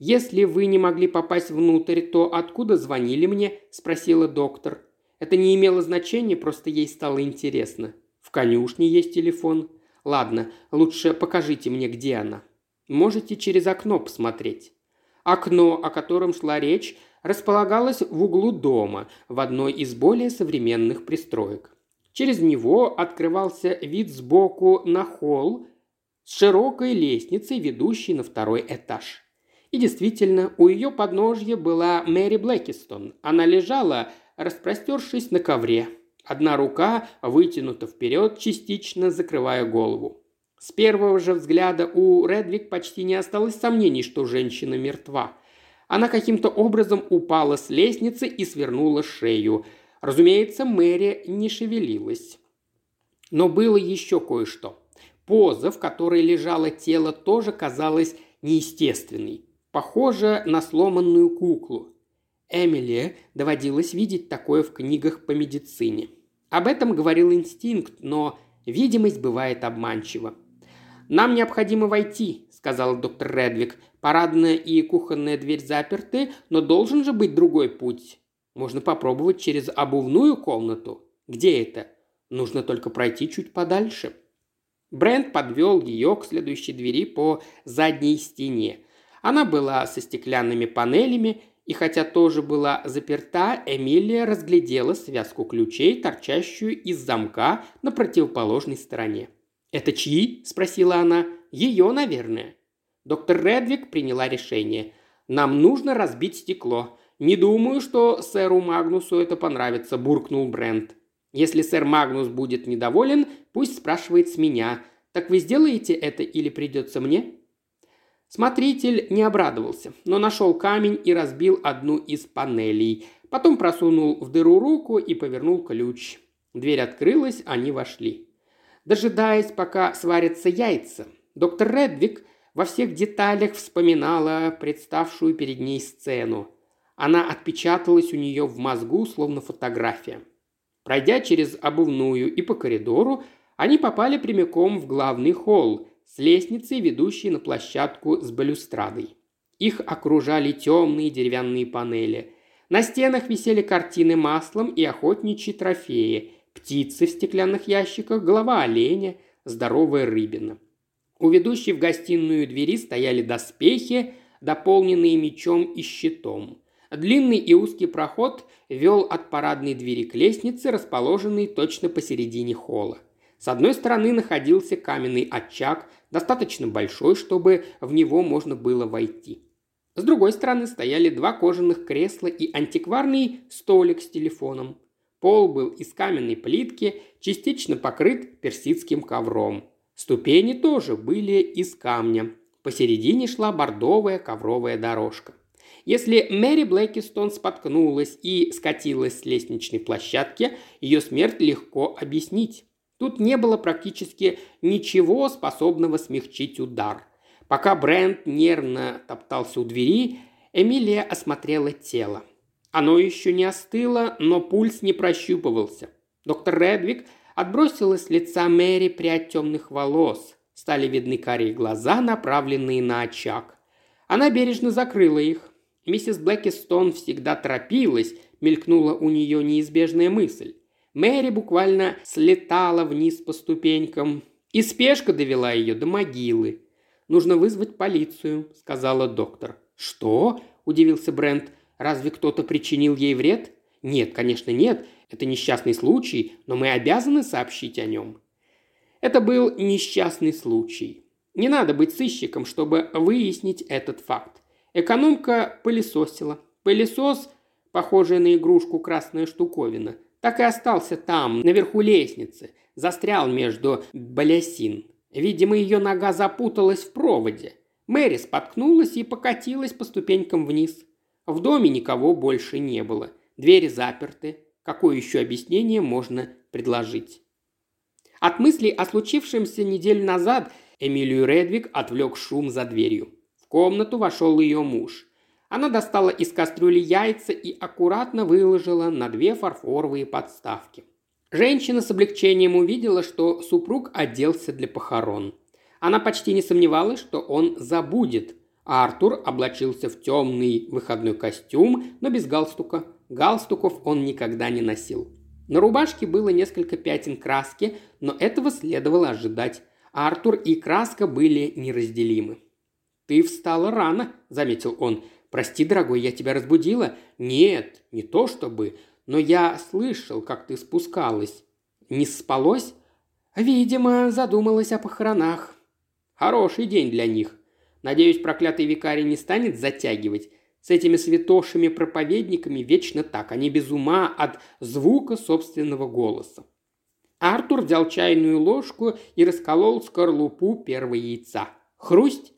«Если вы не могли попасть внутрь, то откуда звонили мне?» – спросила доктор. Это не имело значения, просто ей стало интересно. В конюшне есть телефон. Ладно, лучше покажите мне, где она. Можете через окно посмотреть. Окно, о котором шла речь, располагалось в углу дома, в одной из более современных пристроек. Через него открывался вид сбоку на холл с широкой лестницей, ведущей на второй этаж. И действительно, у ее подножья была Мэри Блэкистон. Она лежала, распростершись на ковре. Одна рука вытянута вперед, частично закрывая голову. С первого же взгляда у Редвик почти не осталось сомнений, что женщина мертва. Она каким-то образом упала с лестницы и свернула шею. Разумеется, Мэри не шевелилась. Но было еще кое-что. Поза, в которой лежало тело, тоже казалась неестественной. Похоже на сломанную куклу. Эмили доводилось видеть такое в книгах по медицине. Об этом говорил инстинкт, но видимость бывает обманчива. «Нам необходимо войти», – сказал доктор Редвик. «Парадная и кухонная дверь заперты, но должен же быть другой путь. Можно попробовать через обувную комнату. Где это? Нужно только пройти чуть подальше». Брент подвел ее к следующей двери по задней стене. Она была со стеклянными панелями и хотя тоже была заперта, Эмилия разглядела связку ключей, торчащую из замка на противоположной стороне. «Это чьи?» – спросила она. «Ее, наверное». Доктор Редвик приняла решение. «Нам нужно разбить стекло. Не думаю, что сэру Магнусу это понравится», – буркнул Брент. «Если сэр Магнус будет недоволен, пусть спрашивает с меня. Так вы сделаете это или придется мне?» Смотритель не обрадовался, но нашел камень и разбил одну из панелей. Потом просунул в дыру руку и повернул ключ. Дверь открылась, они вошли. Дожидаясь, пока сварятся яйца, доктор Редвик во всех деталях вспоминала представшую перед ней сцену. Она отпечаталась у нее в мозгу, словно фотография. Пройдя через обувную и по коридору, они попали прямиком в главный холл, с лестницей, ведущей на площадку с балюстрадой. Их окружали темные деревянные панели. На стенах висели картины маслом и охотничьи трофеи, птицы в стеклянных ящиках, голова оленя, здоровая рыбина. У ведущей в гостиную двери стояли доспехи, дополненные мечом и щитом. Длинный и узкий проход вел от парадной двери к лестнице, расположенной точно посередине холла. С одной стороны находился каменный очаг, достаточно большой, чтобы в него можно было войти. С другой стороны стояли два кожаных кресла и антикварный столик с телефоном. Пол был из каменной плитки, частично покрыт персидским ковром. Ступени тоже были из камня. Посередине шла бордовая ковровая дорожка. Если Мэри Блэкистон споткнулась и скатилась с лестничной площадки, ее смерть легко объяснить. Тут не было практически ничего, способного смягчить удар. Пока Брент нервно топтался у двери, Эмилия осмотрела тело. Оно еще не остыло, но пульс не прощупывался. Доктор Редвик отбросила с лица Мэри прядь темных волос. Стали видны карие глаза, направленные на очаг. Она бережно закрыла их. Миссис Блэкистон всегда торопилась, мелькнула у нее неизбежная мысль. Мэри буквально слетала вниз по ступенькам, и спешка довела ее до могилы. «Нужно вызвать полицию», — сказала доктор. «Что?» – удивился Брент. «Разве кто-то причинил ей вред?» «Нет, конечно, нет. Это несчастный случай, но мы обязаны сообщить о нем». Это был несчастный случай. Не надо быть сыщиком, чтобы выяснить этот факт. Экономка пылесосила. Пылесос, похожий на игрушку красная штуковина, так и остался там, наверху лестницы, застрял между балясин. Видимо, ее нога запуталась в проводе. Мэри споткнулась и покатилась по ступенькам вниз. В доме никого больше не было. Двери заперты. Какое еще объяснение можно предложить? От мыслей о случившемся неделю назад Эмилию Редвик отвлек шум за дверью. В комнату вошел ее муж. Она достала из кастрюли яйца и аккуратно выложила на две фарфоровые подставки. Женщина с облегчением увидела, что супруг оделся для похорон. Она почти не сомневалась, что он забудет. А Артур облачился в темный выходной костюм, но без галстука. Галстуков он никогда не носил. На рубашке было несколько пятен краски, но этого следовало ожидать. Артур и краска были неразделимы. «Ты встала рано», – заметил он. «Прости, дорогой, я тебя разбудила?» «Нет, не то чтобы, но я слышал, как ты спускалась». «Не спалось?» «Видимо, задумалась о похоронах». «Хороший день для них. Надеюсь, проклятый викарий не станет затягивать. С этими святошими-проповедниками вечно так, они без ума от звука собственного голоса. Артур взял чайную ложку и расколол скорлупу первого яйца. Хрусть.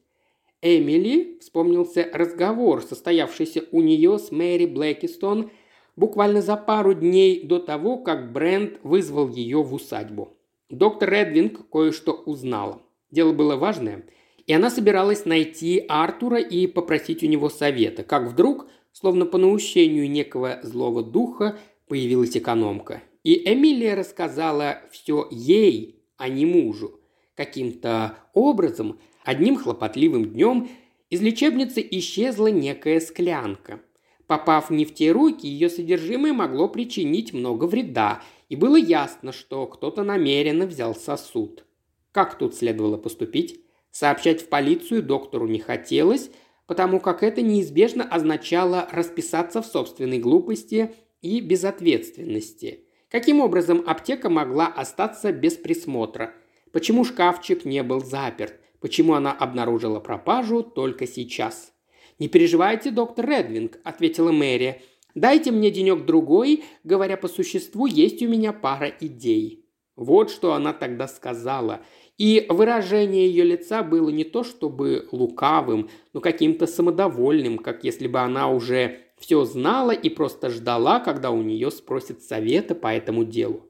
Эмили вспомнился разговор, состоявшийся у нее с Мэри Блэкистон буквально за пару дней до того, как Брент вызвал ее в усадьбу. Доктор Редвинг кое-что узнала. Дело было важное – и она собиралась найти Артура и попросить у него совета, как вдруг, словно по наущению некого злого духа, появилась экономка. И Эмилия рассказала все ей, а не мужу. Каким-то образом, одним хлопотливым днем, из лечебницы исчезла некая склянка. Попав не в те руки, ее содержимое могло причинить много вреда, и было ясно, что кто-то намеренно взял сосуд. Как тут следовало поступить? Сообщать в полицию доктору не хотелось, потому как это неизбежно означало расписаться в собственной глупости и безответственности. Каким образом аптека могла остаться без присмотра? Почему шкафчик не был заперт? Почему она обнаружила пропажу только сейчас? «Не переживайте, доктор Редвинг», – ответила Мэри. «Дайте мне денек-другой, говоря по существу, есть у меня пара идей». Вот что она тогда сказала – и выражение ее лица было не то чтобы лукавым, но каким-то самодовольным, как если бы она уже все знала и просто ждала, когда у нее спросят совета по этому делу.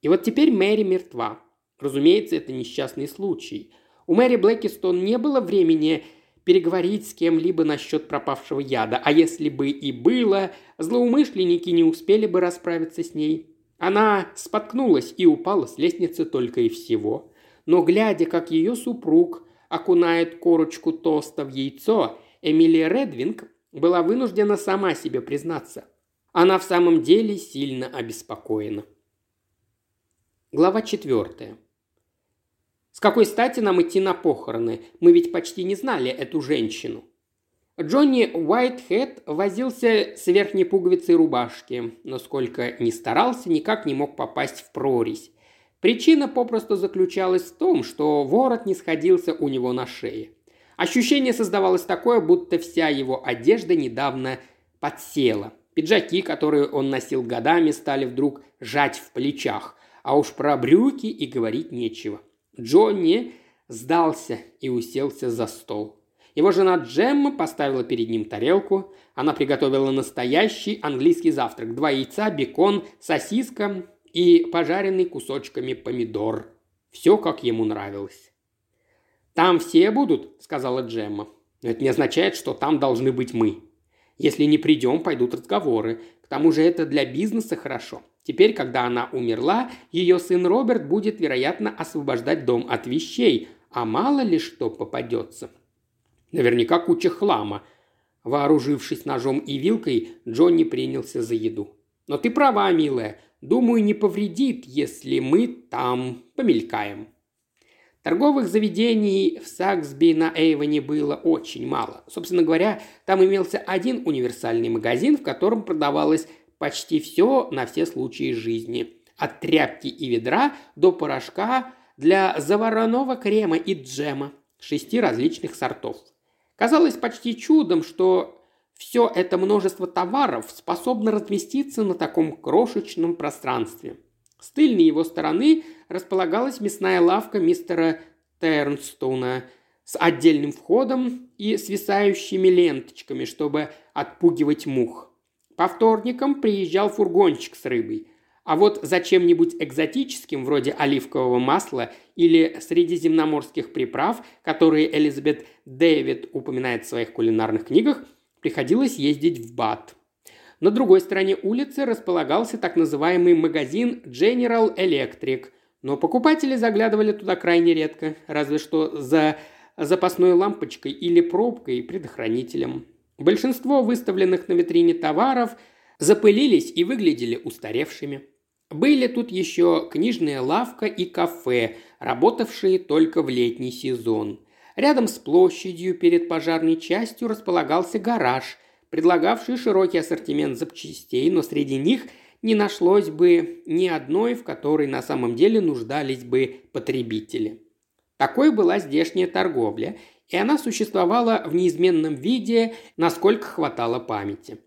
И вот теперь Мэри мертва. Разумеется, это несчастный случай. У Мэри Блэкистон не было времени переговорить с кем-либо насчет пропавшего яда, а если бы и было, злоумышленники не успели бы расправиться с ней. Она споткнулась и упала с лестницы только и всего но глядя, как ее супруг окунает корочку тоста в яйцо, Эмилия Редвинг была вынуждена сама себе признаться. Она в самом деле сильно обеспокоена. Глава четвертая. С какой стати нам идти на похороны? Мы ведь почти не знали эту женщину. Джонни Уайтхед возился с верхней пуговицей рубашки, но сколько ни старался, никак не мог попасть в прорезь. Причина попросту заключалась в том, что ворот не сходился у него на шее. Ощущение создавалось такое, будто вся его одежда недавно подсела. Пиджаки, которые он носил годами, стали вдруг жать в плечах, а уж про брюки и говорить нечего. Джонни сдался и уселся за стол. Его жена Джемма поставила перед ним тарелку. Она приготовила настоящий английский завтрак. Два яйца, бекон, сосиска и пожаренный кусочками помидор. Все, как ему нравилось. «Там все будут», – сказала Джемма. «Но это не означает, что там должны быть мы. Если не придем, пойдут разговоры. К тому же это для бизнеса хорошо. Теперь, когда она умерла, ее сын Роберт будет, вероятно, освобождать дом от вещей, а мало ли что попадется. Наверняка куча хлама. Вооружившись ножом и вилкой, Джонни принялся за еду. «Но ты права, милая. Думаю, не повредит, если мы там помелькаем. Торговых заведений в Саксби на Эйвоне было очень мало. Собственно говоря, там имелся один универсальный магазин, в котором продавалось почти все на все случаи жизни. От тряпки и ведра до порошка для заварного крема и джема шести различных сортов. Казалось почти чудом, что все это множество товаров способно разместиться на таком крошечном пространстве. С тыльной его стороны располагалась мясная лавка мистера Тернстоуна с отдельным входом и свисающими ленточками, чтобы отпугивать мух. По вторникам приезжал фургончик с рыбой. А вот за чем-нибудь экзотическим, вроде оливкового масла или средиземноморских приправ, которые Элизабет Дэвид упоминает в своих кулинарных книгах, приходилось ездить в Бат. На другой стороне улицы располагался так называемый магазин General Electric, но покупатели заглядывали туда крайне редко, разве что за запасной лампочкой или пробкой и предохранителем. Большинство выставленных на витрине товаров запылились и выглядели устаревшими. Были тут еще книжная лавка и кафе, работавшие только в летний сезон. Рядом с площадью перед пожарной частью располагался гараж, предлагавший широкий ассортимент запчастей, но среди них не нашлось бы ни одной, в которой на самом деле нуждались бы потребители. Такой была здешняя торговля, и она существовала в неизменном виде, насколько хватало памяти.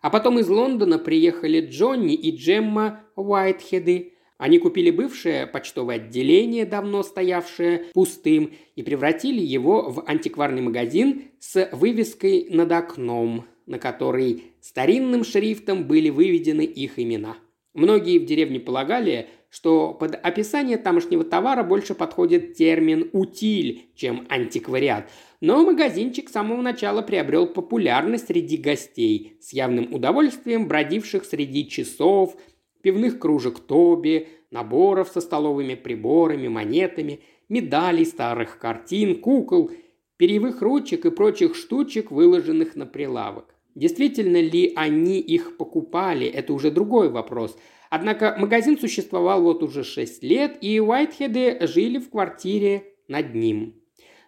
А потом из Лондона приехали Джонни и Джемма Уайтхеды. Они купили бывшее почтовое отделение, давно стоявшее пустым, и превратили его в антикварный магазин с вывеской над окном, на которой старинным шрифтом были выведены их имена. Многие в деревне полагали, что под описание тамошнего товара больше подходит термин «утиль», чем антиквариат. Но магазинчик с самого начала приобрел популярность среди гостей, с явным удовольствием бродивших среди часов, пивных кружек Тоби, наборов со столовыми приборами, монетами, медалей, старых картин, кукол, перьевых ручек и прочих штучек, выложенных на прилавок. Действительно ли они их покупали, это уже другой вопрос – Однако магазин существовал вот уже шесть лет, и Уайтхеды жили в квартире над ним.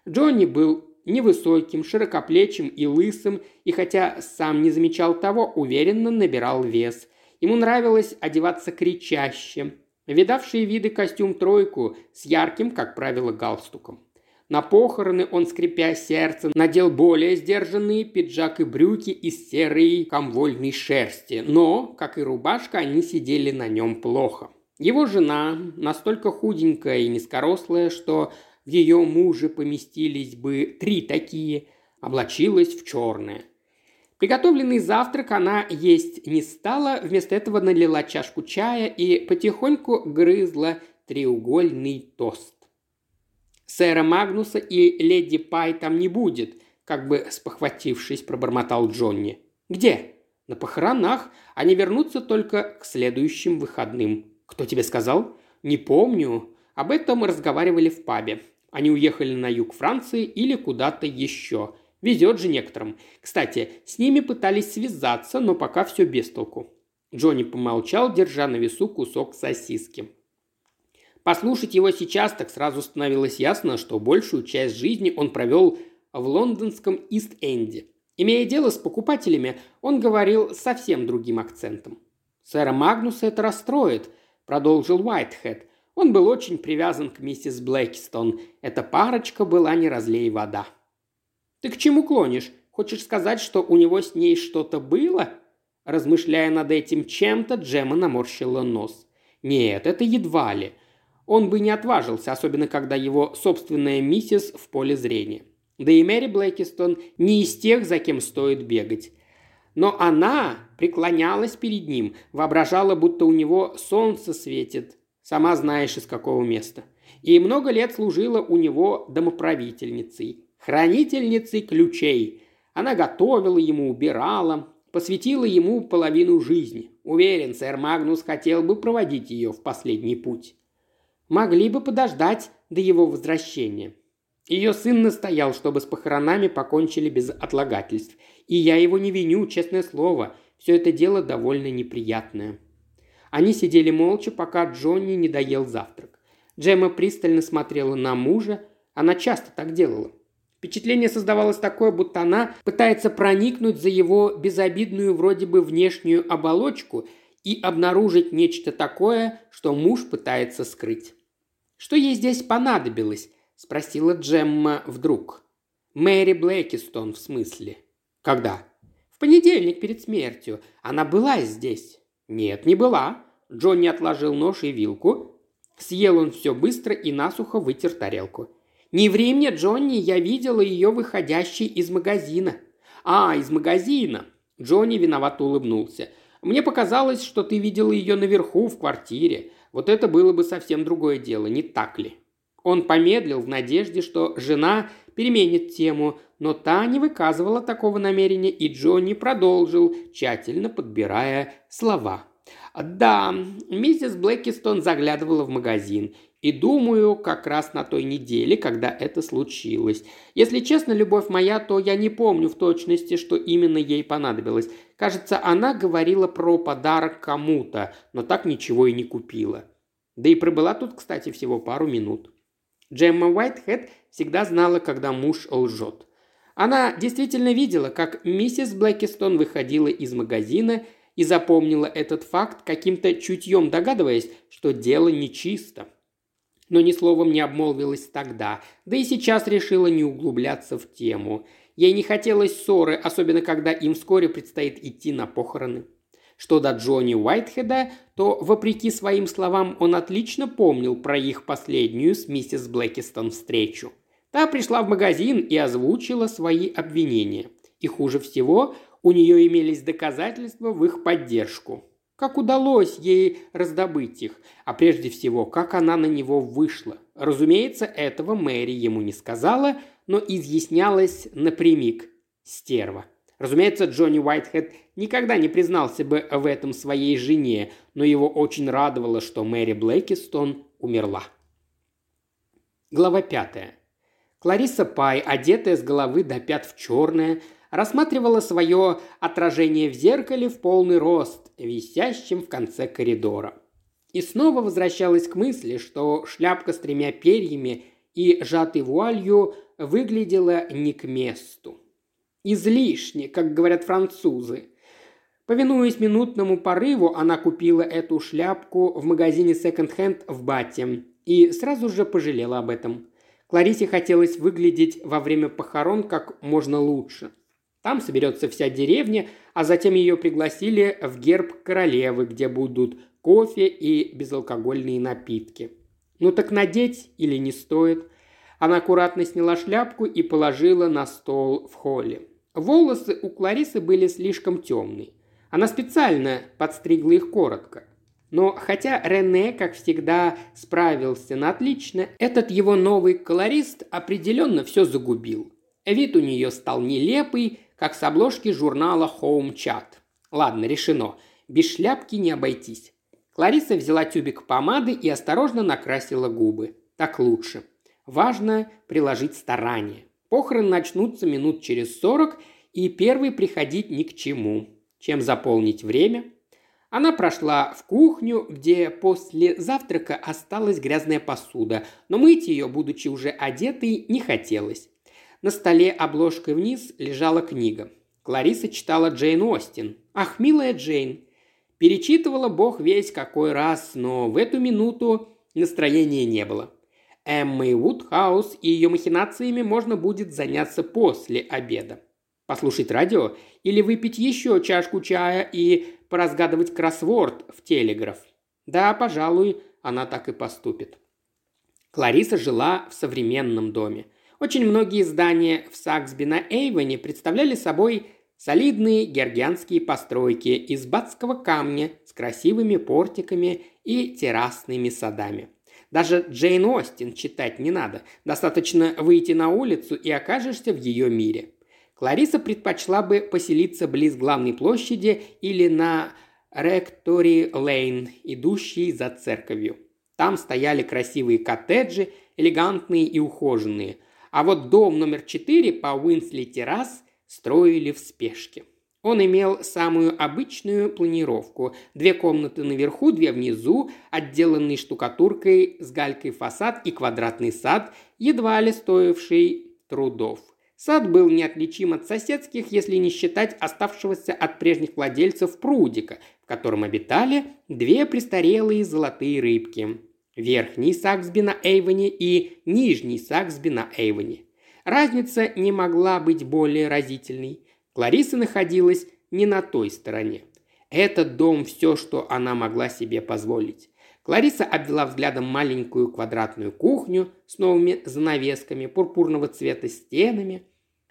Джонни был невысоким, широкоплечим и лысым, и хотя сам не замечал того, уверенно набирал вес. Ему нравилось одеваться кричаще. Видавшие виды костюм тройку с ярким, как правило, галстуком. На похороны он, скрипя сердце, надел более сдержанные пиджак и брюки из серой комвольной шерсти, но, как и рубашка, они сидели на нем плохо. Его жена, настолько худенькая и низкорослая, что в ее муже поместились бы три такие, облачилась в черное. Приготовленный завтрак она есть не стала, вместо этого налила чашку чая и потихоньку грызла треугольный тост. Сэра Магнуса и леди Пай там не будет», как бы спохватившись, пробормотал Джонни. «Где?» «На похоронах. Они вернутся только к следующим выходным». «Кто тебе сказал?» «Не помню. Об этом разговаривали в пабе. Они уехали на юг Франции или куда-то еще. Везет же некоторым. Кстати, с ними пытались связаться, но пока все без толку». Джонни помолчал, держа на весу кусок сосиски. Послушать его сейчас так сразу становилось ясно, что большую часть жизни он провел в лондонском Ист-Энде. Имея дело с покупателями, он говорил совсем другим акцентом. «Сэра Магнуса это расстроит», – продолжил Уайтхед. Он был очень привязан к миссис Блэкистон. Эта парочка была не разлей вода. «Ты к чему клонишь? Хочешь сказать, что у него с ней что-то было?» Размышляя над этим чем-то, Джема наморщила нос. «Нет, это едва ли. Он бы не отважился, особенно когда его собственная миссис в поле зрения. Да и Мэри Блэкистон не из тех, за кем стоит бегать. Но она преклонялась перед ним, воображала, будто у него солнце светит, сама знаешь из какого места. И много лет служила у него домоправительницей, хранительницей ключей. Она готовила ему, убирала, посвятила ему половину жизни. Уверен, сэр Магнус хотел бы проводить ее в последний путь. Могли бы подождать до его возвращения. Ее сын настоял, чтобы с похоронами покончили без отлагательств. И я его не виню, честное слово. Все это дело довольно неприятное. Они сидели молча, пока Джонни не доел завтрак. Джемма пристально смотрела на мужа. Она часто так делала. Впечатление создавалось такое, будто она пытается проникнуть за его безобидную вроде бы внешнюю оболочку и обнаружить нечто такое, что муж пытается скрыть. «Что ей здесь понадобилось?» – спросила Джемма вдруг. «Мэри Блэкистон, в смысле». «Когда?» «В понедельник перед смертью. Она была здесь». «Нет, не была». Джонни отложил нож и вилку. Съел он все быстро и насухо вытер тарелку. «Не ври мне, Джонни, я видела ее выходящей из магазина». «А, из магазина!» Джонни виновато улыбнулся. «Мне показалось, что ты видела ее наверху, в квартире. Вот это было бы совсем другое дело, не так ли?» Он помедлил в надежде, что жена переменит тему, но та не выказывала такого намерения, и Джонни продолжил, тщательно подбирая слова. «Да, миссис Блэкистон заглядывала в магазин. И думаю, как раз на той неделе, когда это случилось. Если честно, любовь моя, то я не помню в точности, что именно ей понадобилось. Кажется, она говорила про подарок кому-то, но так ничего и не купила. Да и пробыла тут, кстати, всего пару минут. Джемма Уайтхед всегда знала, когда муж лжет. Она действительно видела, как миссис Блэкистон выходила из магазина и запомнила этот факт, каким-то чутьем догадываясь, что дело нечисто но ни словом не обмолвилась тогда, да и сейчас решила не углубляться в тему. Ей не хотелось ссоры, особенно когда им вскоре предстоит идти на похороны. Что до Джонни Уайтхеда, то, вопреки своим словам, он отлично помнил про их последнюю с миссис Блэкистон встречу. Та пришла в магазин и озвучила свои обвинения. И хуже всего, у нее имелись доказательства в их поддержку. Как удалось ей раздобыть их, а прежде всего, как она на него вышла. Разумеется, этого Мэри ему не сказала, но изъяснялась напрямик. Стерва. Разумеется, Джонни Уайтхед никогда не признался бы в этом своей жене, но его очень радовало, что Мэри Блэкистон умерла. Глава пятая. Клариса Пай, одетая с головы до пят в черное, рассматривала свое отражение в зеркале в полный рост, висящем в конце коридора. И снова возвращалась к мысли, что шляпка с тремя перьями и сжатой вуалью выглядела не к месту. Излишне, как говорят французы. Повинуясь минутному порыву, она купила эту шляпку в магазине секонд-хенд в Бате и сразу же пожалела об этом. Кларисе хотелось выглядеть во время похорон как можно лучше – там соберется вся деревня, а затем ее пригласили в герб королевы, где будут кофе и безалкогольные напитки. Ну так надеть или не стоит? Она аккуратно сняла шляпку и положила на стол в холле. Волосы у Кларисы были слишком темные. Она специально подстригла их коротко. Но хотя Рене, как всегда, справился на отлично, этот его новый колорист определенно все загубил. Вид у нее стал нелепый, как с обложки журнала Home Chat. Ладно, решено. Без шляпки не обойтись. Клариса взяла тюбик помады и осторожно накрасила губы. Так лучше. Важно приложить старание. Похороны начнутся минут через сорок, и первый приходить ни к чему. Чем заполнить время? Она прошла в кухню, где после завтрака осталась грязная посуда, но мыть ее, будучи уже одетой, не хотелось. На столе обложкой вниз лежала книга. Клариса читала Джейн Остин. Ах, милая Джейн. Перечитывала бог весь какой раз, но в эту минуту настроения не было. Эммой Вудхаус и ее махинациями можно будет заняться после обеда. Послушать радио или выпить еще чашку чая и поразгадывать кроссворд в телеграф. Да, пожалуй, она так и поступит. Клариса жила в современном доме. Очень многие здания в Саксби на Эйвоне представляли собой солидные георгианские постройки из батского камня с красивыми портиками и террасными садами. Даже Джейн Остин читать не надо. Достаточно выйти на улицу и окажешься в ее мире. Клариса предпочла бы поселиться близ главной площади или на Ректори Лейн, идущей за церковью. Там стояли красивые коттеджи, элегантные и ухоженные. А вот дом номер четыре по Уинсли террас строили в спешке. Он имел самую обычную планировку. Две комнаты наверху, две внизу, отделанный штукатуркой с галькой фасад и квадратный сад, едва ли стоивший трудов. Сад был неотличим от соседских, если не считать оставшегося от прежних владельцев прудика, в котором обитали две престарелые золотые рыбки. Верхний Саксби на Эйвоне и Нижний Саксби на Эйвоне. Разница не могла быть более разительной. Клариса находилась не на той стороне. Этот дом – все, что она могла себе позволить. Клариса обвела взглядом маленькую квадратную кухню с новыми занавесками, пурпурного цвета стенами,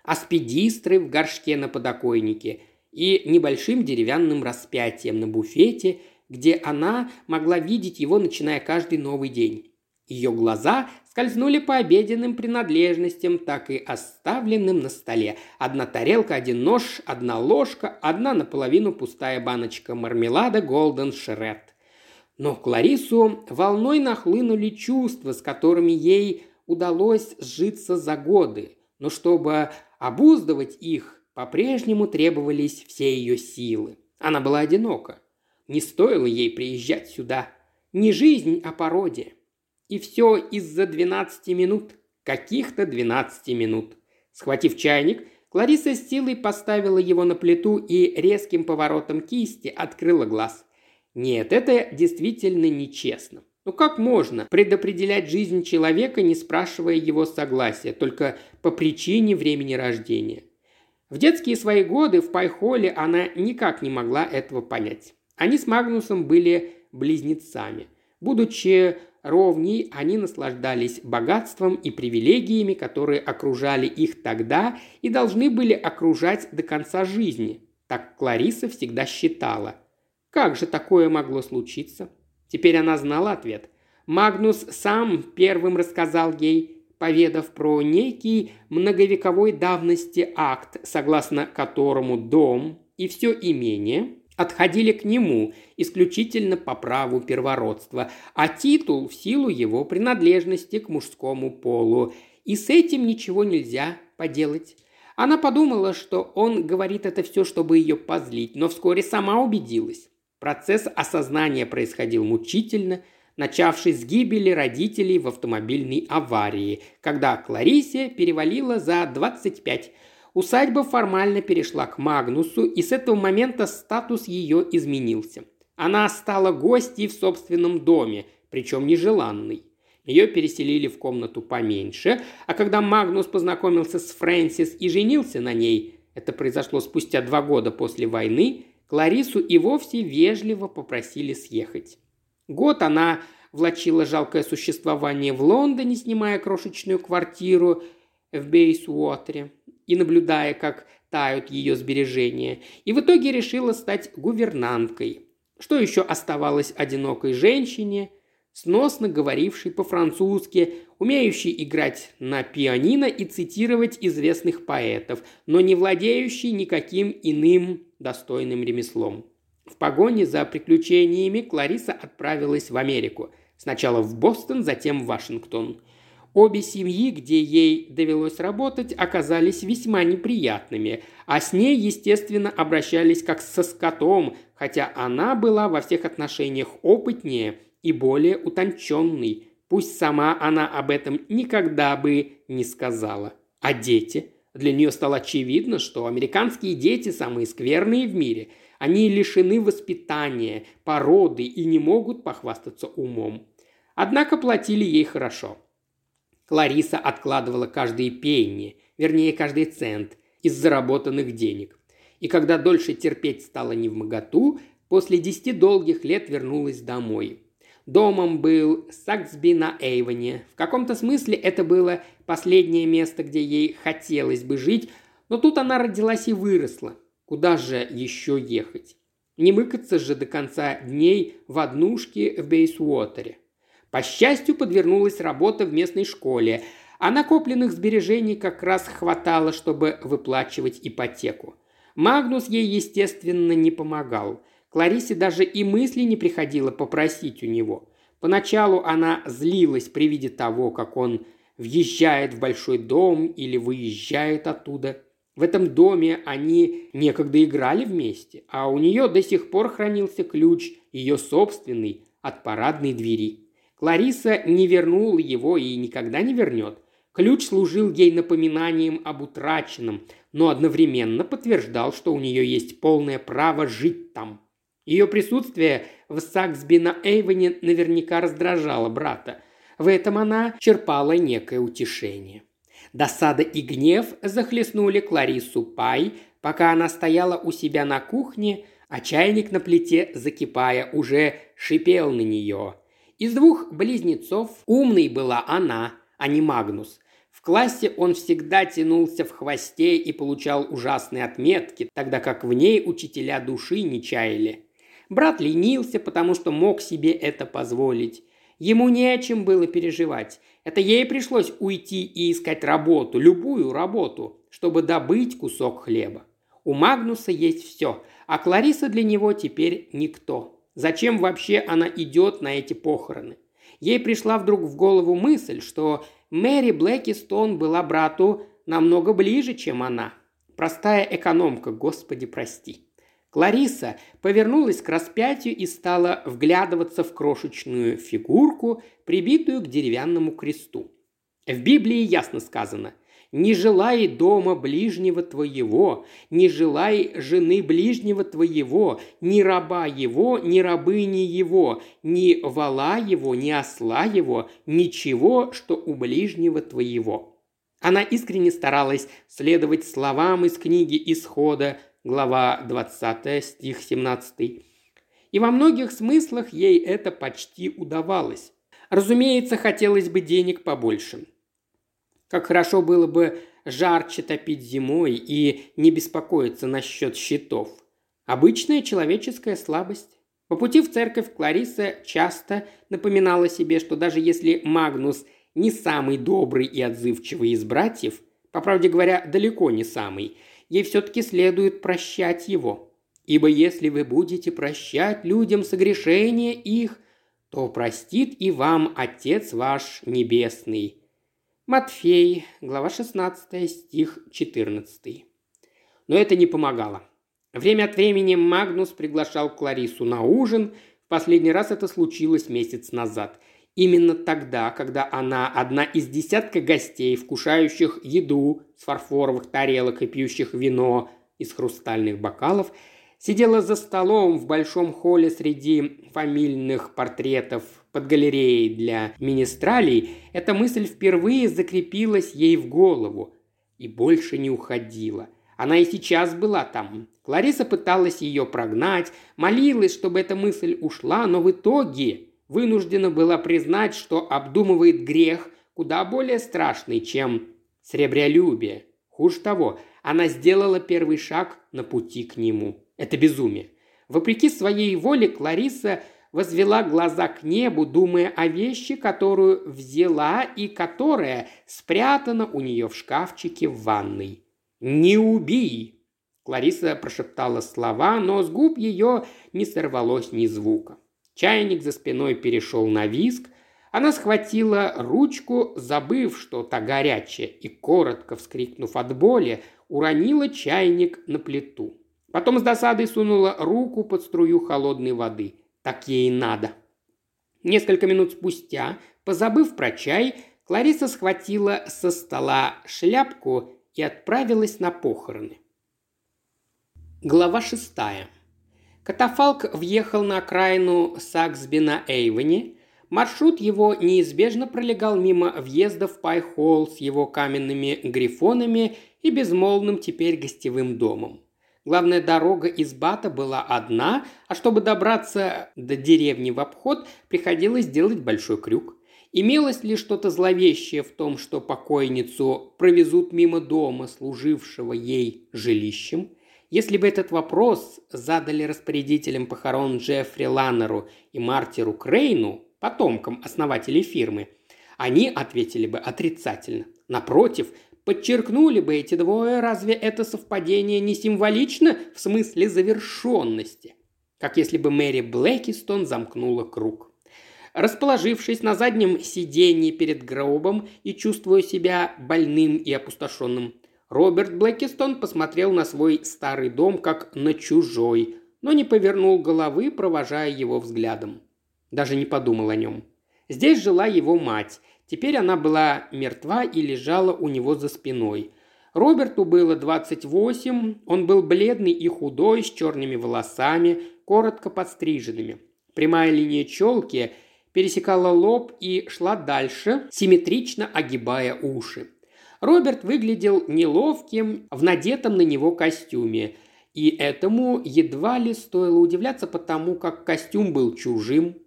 аспидистры в горшке на подоконнике и небольшим деревянным распятием на буфете, где она могла видеть его, начиная каждый новый день. Ее глаза скользнули по обеденным принадлежностям, так и оставленным на столе. Одна тарелка, один нож, одна ложка, одна наполовину пустая баночка мармелада Голден Шред. Но Кларису волной нахлынули чувства, с которыми ей удалось сжиться за годы. Но чтобы обуздывать их, по-прежнему требовались все ее силы. Она была одинока. Не стоило ей приезжать сюда. Не жизнь, а пародия. И все из-за 12 минут. Каких-то 12 минут. Схватив чайник, Клариса с силой поставила его на плиту и резким поворотом кисти открыла глаз. Нет, это действительно нечестно. Ну как можно предопределять жизнь человека, не спрашивая его согласия, только по причине времени рождения? В детские свои годы в Пайхоле она никак не могла этого понять. Они с Магнусом были близнецами. Будучи ровней они наслаждались богатством и привилегиями, которые окружали их тогда и должны были окружать до конца жизни. Так Клариса всегда считала. Как же такое могло случиться? Теперь она знала ответ. Магнус сам первым рассказал ей, поведав про некий многовековой давности акт, согласно которому дом и все имение отходили к нему исключительно по праву первородства, а титул в силу его принадлежности к мужскому полу. И с этим ничего нельзя поделать. Она подумала, что он говорит это все, чтобы ее позлить, но вскоре сама убедилась. Процесс осознания происходил мучительно, начавшись с гибели родителей в автомобильной аварии, когда Кларисе перевалило за 25, Усадьба формально перешла к Магнусу, и с этого момента статус ее изменился. Она стала гостьей в собственном доме, причем нежеланной. Ее переселили в комнату поменьше, а когда Магнус познакомился с Фрэнсис и женился на ней, это произошло спустя два года после войны, Кларису и вовсе вежливо попросили съехать. Год она влачила жалкое существование в Лондоне, снимая крошечную квартиру в Бейсуотере и наблюдая, как тают ее сбережения, и в итоге решила стать гувернанткой. Что еще оставалось одинокой женщине, сносно говорившей по-французски, умеющей играть на пианино и цитировать известных поэтов, но не владеющей никаким иным достойным ремеслом. В погоне за приключениями Клариса отправилась в Америку. Сначала в Бостон, затем в Вашингтон – Обе семьи, где ей довелось работать, оказались весьма неприятными, а с ней, естественно, обращались как со скотом, хотя она была во всех отношениях опытнее и более утонченной. Пусть сама она об этом никогда бы не сказала. А дети? Для нее стало очевидно, что американские дети самые скверные в мире. Они лишены воспитания, породы и не могут похвастаться умом. Однако платили ей хорошо – Клариса откладывала каждые пенни, вернее, каждый цент из заработанных денег. И когда дольше терпеть стало не в моготу, после десяти долгих лет вернулась домой. Домом был Саксби на Эйвоне. В каком-то смысле это было последнее место, где ей хотелось бы жить, но тут она родилась и выросла. Куда же еще ехать? Не мыкаться же до конца дней в однушке в Бейсуотере. По счастью, подвернулась работа в местной школе, а накопленных сбережений как раз хватало, чтобы выплачивать ипотеку. Магнус ей, естественно, не помогал. Кларисе даже и мысли не приходило попросить у него. Поначалу она злилась при виде того, как он въезжает в большой дом или выезжает оттуда. В этом доме они некогда играли вместе, а у нее до сих пор хранился ключ, ее собственный, от парадной двери. Лариса не вернула его и никогда не вернет. Ключ служил ей напоминанием об утраченном, но одновременно подтверждал, что у нее есть полное право жить там. Ее присутствие в Саксби на Эйвоне наверняка раздражало брата. В этом она черпала некое утешение. Досада и гнев захлестнули Клариссу Пай, пока она стояла у себя на кухне, а чайник на плите, закипая, уже шипел на нее. Из двух близнецов умной была она, а не Магнус. В классе он всегда тянулся в хвосте и получал ужасные отметки, тогда как в ней учителя души не чаяли. Брат ленился, потому что мог себе это позволить. Ему не о чем было переживать. Это ей пришлось уйти и искать работу, любую работу, чтобы добыть кусок хлеба. У Магнуса есть все, а Клариса для него теперь никто. Зачем вообще она идет на эти похороны? Ей пришла вдруг в голову мысль, что Мэри Блэкистон была брату намного ближе, чем она. Простая экономка, господи прости. Клариса повернулась к распятию и стала вглядываться в крошечную фигурку, прибитую к деревянному кресту. В Библии ясно сказано «Не желай дома ближнего твоего, не желай жены ближнего твоего, ни раба его, ни рабыни его, ни вала его, ни осла его, ничего, что у ближнего твоего». Она искренне старалась следовать словам из книги Исхода, глава 20, стих 17. И во многих смыслах ей это почти удавалось. Разумеется, хотелось бы денег побольше. Как хорошо было бы жарче топить зимой и не беспокоиться насчет счетов. Обычная человеческая слабость. По пути в церковь Клариса часто напоминала себе, что даже если Магнус не самый добрый и отзывчивый из братьев, по правде говоря, далеко не самый – ей все-таки следует прощать его. Ибо если вы будете прощать людям согрешения их, то простит и вам Отец ваш Небесный». Матфей, глава 16, стих 14. Но это не помогало. Время от времени Магнус приглашал Кларису на ужин. В последний раз это случилось месяц назад – Именно тогда, когда она одна из десятка гостей, вкушающих еду с фарфоровых тарелок и пьющих вино из хрустальных бокалов, сидела за столом в большом холле среди фамильных портретов под галереей для министралей, эта мысль впервые закрепилась ей в голову и больше не уходила. Она и сейчас была там. Клариса пыталась ее прогнать, молилась, чтобы эта мысль ушла, но в итоге вынуждена была признать, что обдумывает грех куда более страшный, чем сребролюбие. Хуже того, она сделала первый шаг на пути к нему. Это безумие. Вопреки своей воле Клариса возвела глаза к небу, думая о вещи, которую взяла и которая спрятана у нее в шкафчике в ванной. «Не убей!» Клариса прошептала слова, но с губ ее не сорвалось ни звука. Чайник за спиной перешел на виск. Она схватила ручку, забыв, что та горячая, и, коротко вскрикнув от боли, уронила чайник на плиту. Потом с досадой сунула руку под струю холодной воды. Так ей и надо. Несколько минут спустя, позабыв про чай, Клариса схватила со стола шляпку и отправилась на похороны. Глава шестая. Катафалк въехал на окраину Саксби на Эйвоне. Маршрут его неизбежно пролегал мимо въезда в Пайхолл с его каменными грифонами и безмолвным теперь гостевым домом. Главная дорога из Бата была одна, а чтобы добраться до деревни в обход, приходилось делать большой крюк. Имелось ли что-то зловещее в том, что покойницу провезут мимо дома, служившего ей жилищем – если бы этот вопрос задали распорядителям похорон Джеффри Ланнеру и Мартиру Крейну, потомкам основателей фирмы, они ответили бы отрицательно. Напротив, подчеркнули бы эти двое, разве это совпадение не символично в смысле завершенности? Как если бы Мэри Блэкистон замкнула круг. Расположившись на заднем сиденье перед гробом и чувствуя себя больным и опустошенным, Роберт Блэкистон посмотрел на свой старый дом как на чужой, но не повернул головы, провожая его взглядом. Даже не подумал о нем. Здесь жила его мать. Теперь она была мертва и лежала у него за спиной. Роберту было 28, он был бледный и худой, с черными волосами, коротко подстриженными. Прямая линия челки пересекала лоб и шла дальше, симметрично огибая уши. Роберт выглядел неловким в надетом на него костюме, и этому едва ли стоило удивляться, потому как костюм был чужим.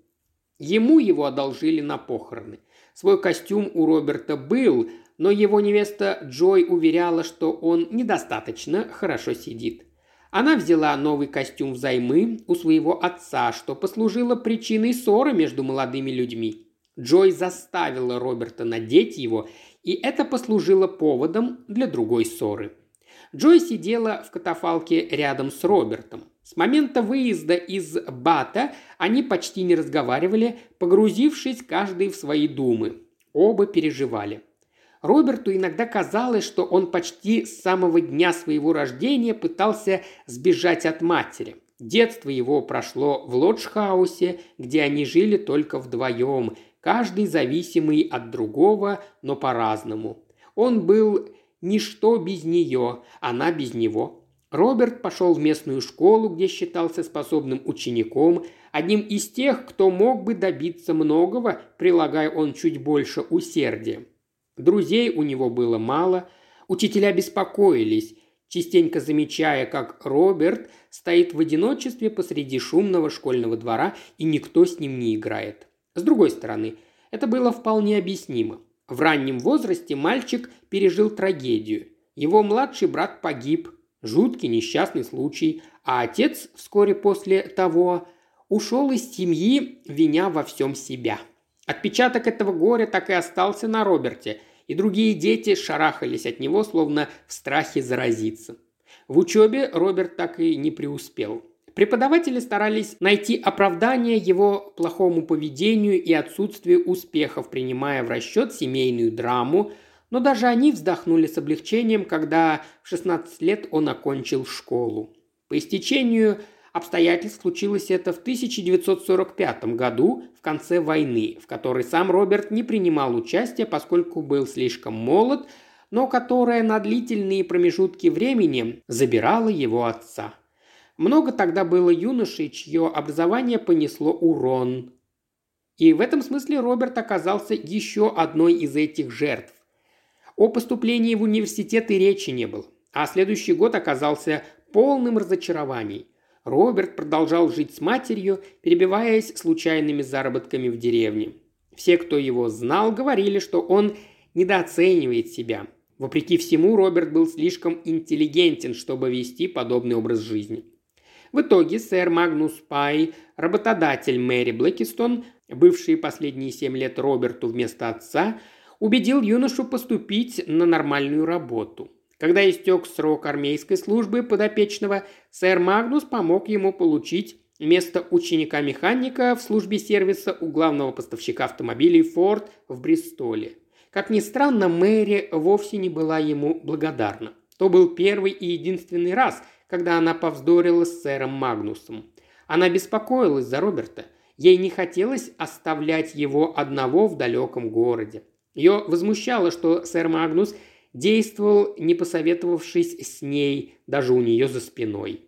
Ему его одолжили на похороны. Свой костюм у Роберта был, но его невеста Джой уверяла, что он недостаточно хорошо сидит. Она взяла новый костюм взаймы у своего отца, что послужило причиной ссоры между молодыми людьми. Джой заставила Роберта надеть его, и это послужило поводом для другой ссоры. Джой сидела в катафалке рядом с Робертом. С момента выезда из Бата они почти не разговаривали, погрузившись каждый в свои думы. Оба переживали. Роберту иногда казалось, что он почти с самого дня своего рождения пытался сбежать от матери. Детство его прошло в Лоджхаусе, где они жили только вдвоем, каждый зависимый от другого, но по-разному. Он был ничто без нее, она без него. Роберт пошел в местную школу, где считался способным учеником, одним из тех, кто мог бы добиться многого, прилагая он чуть больше усердия. Друзей у него было мало, учителя беспокоились, частенько замечая, как Роберт стоит в одиночестве посреди шумного школьного двора и никто с ним не играет. С другой стороны, это было вполне объяснимо. В раннем возрасте мальчик пережил трагедию. Его младший брат погиб, жуткий несчастный случай, а отец вскоре после того ушел из семьи, виня во всем себя – Отпечаток этого горя так и остался на Роберте, и другие дети шарахались от него, словно в страхе заразиться. В учебе Роберт так и не преуспел. Преподаватели старались найти оправдание его плохому поведению и отсутствию успехов, принимая в расчет семейную драму, но даже они вздохнули с облегчением, когда в 16 лет он окончил школу. По истечению обстоятельств случилось это в 1945 году, в конце войны, в которой сам Роберт не принимал участия, поскольку был слишком молод, но которая на длительные промежутки времени забирала его отца. Много тогда было юношей, чье образование понесло урон. И в этом смысле Роберт оказался еще одной из этих жертв. О поступлении в университет и речи не было, а следующий год оказался полным разочарований – Роберт продолжал жить с матерью, перебиваясь случайными заработками в деревне. Все, кто его знал, говорили, что он недооценивает себя. Вопреки всему, Роберт был слишком интеллигентен, чтобы вести подобный образ жизни. В итоге сэр Магнус Пай, работодатель Мэри Блэкистон, бывший последние семь лет Роберту вместо отца, убедил юношу поступить на нормальную работу. Когда истек срок армейской службы подопечного, сэр Магнус помог ему получить место ученика-механика в службе сервиса у главного поставщика автомобилей Ford в Бристоле. Как ни странно, Мэри вовсе не была ему благодарна. То был первый и единственный раз, когда она повздорила с сэром Магнусом. Она беспокоилась за Роберта. Ей не хотелось оставлять его одного в далеком городе. Ее возмущало, что сэр Магнус – действовал, не посоветовавшись с ней, даже у нее за спиной.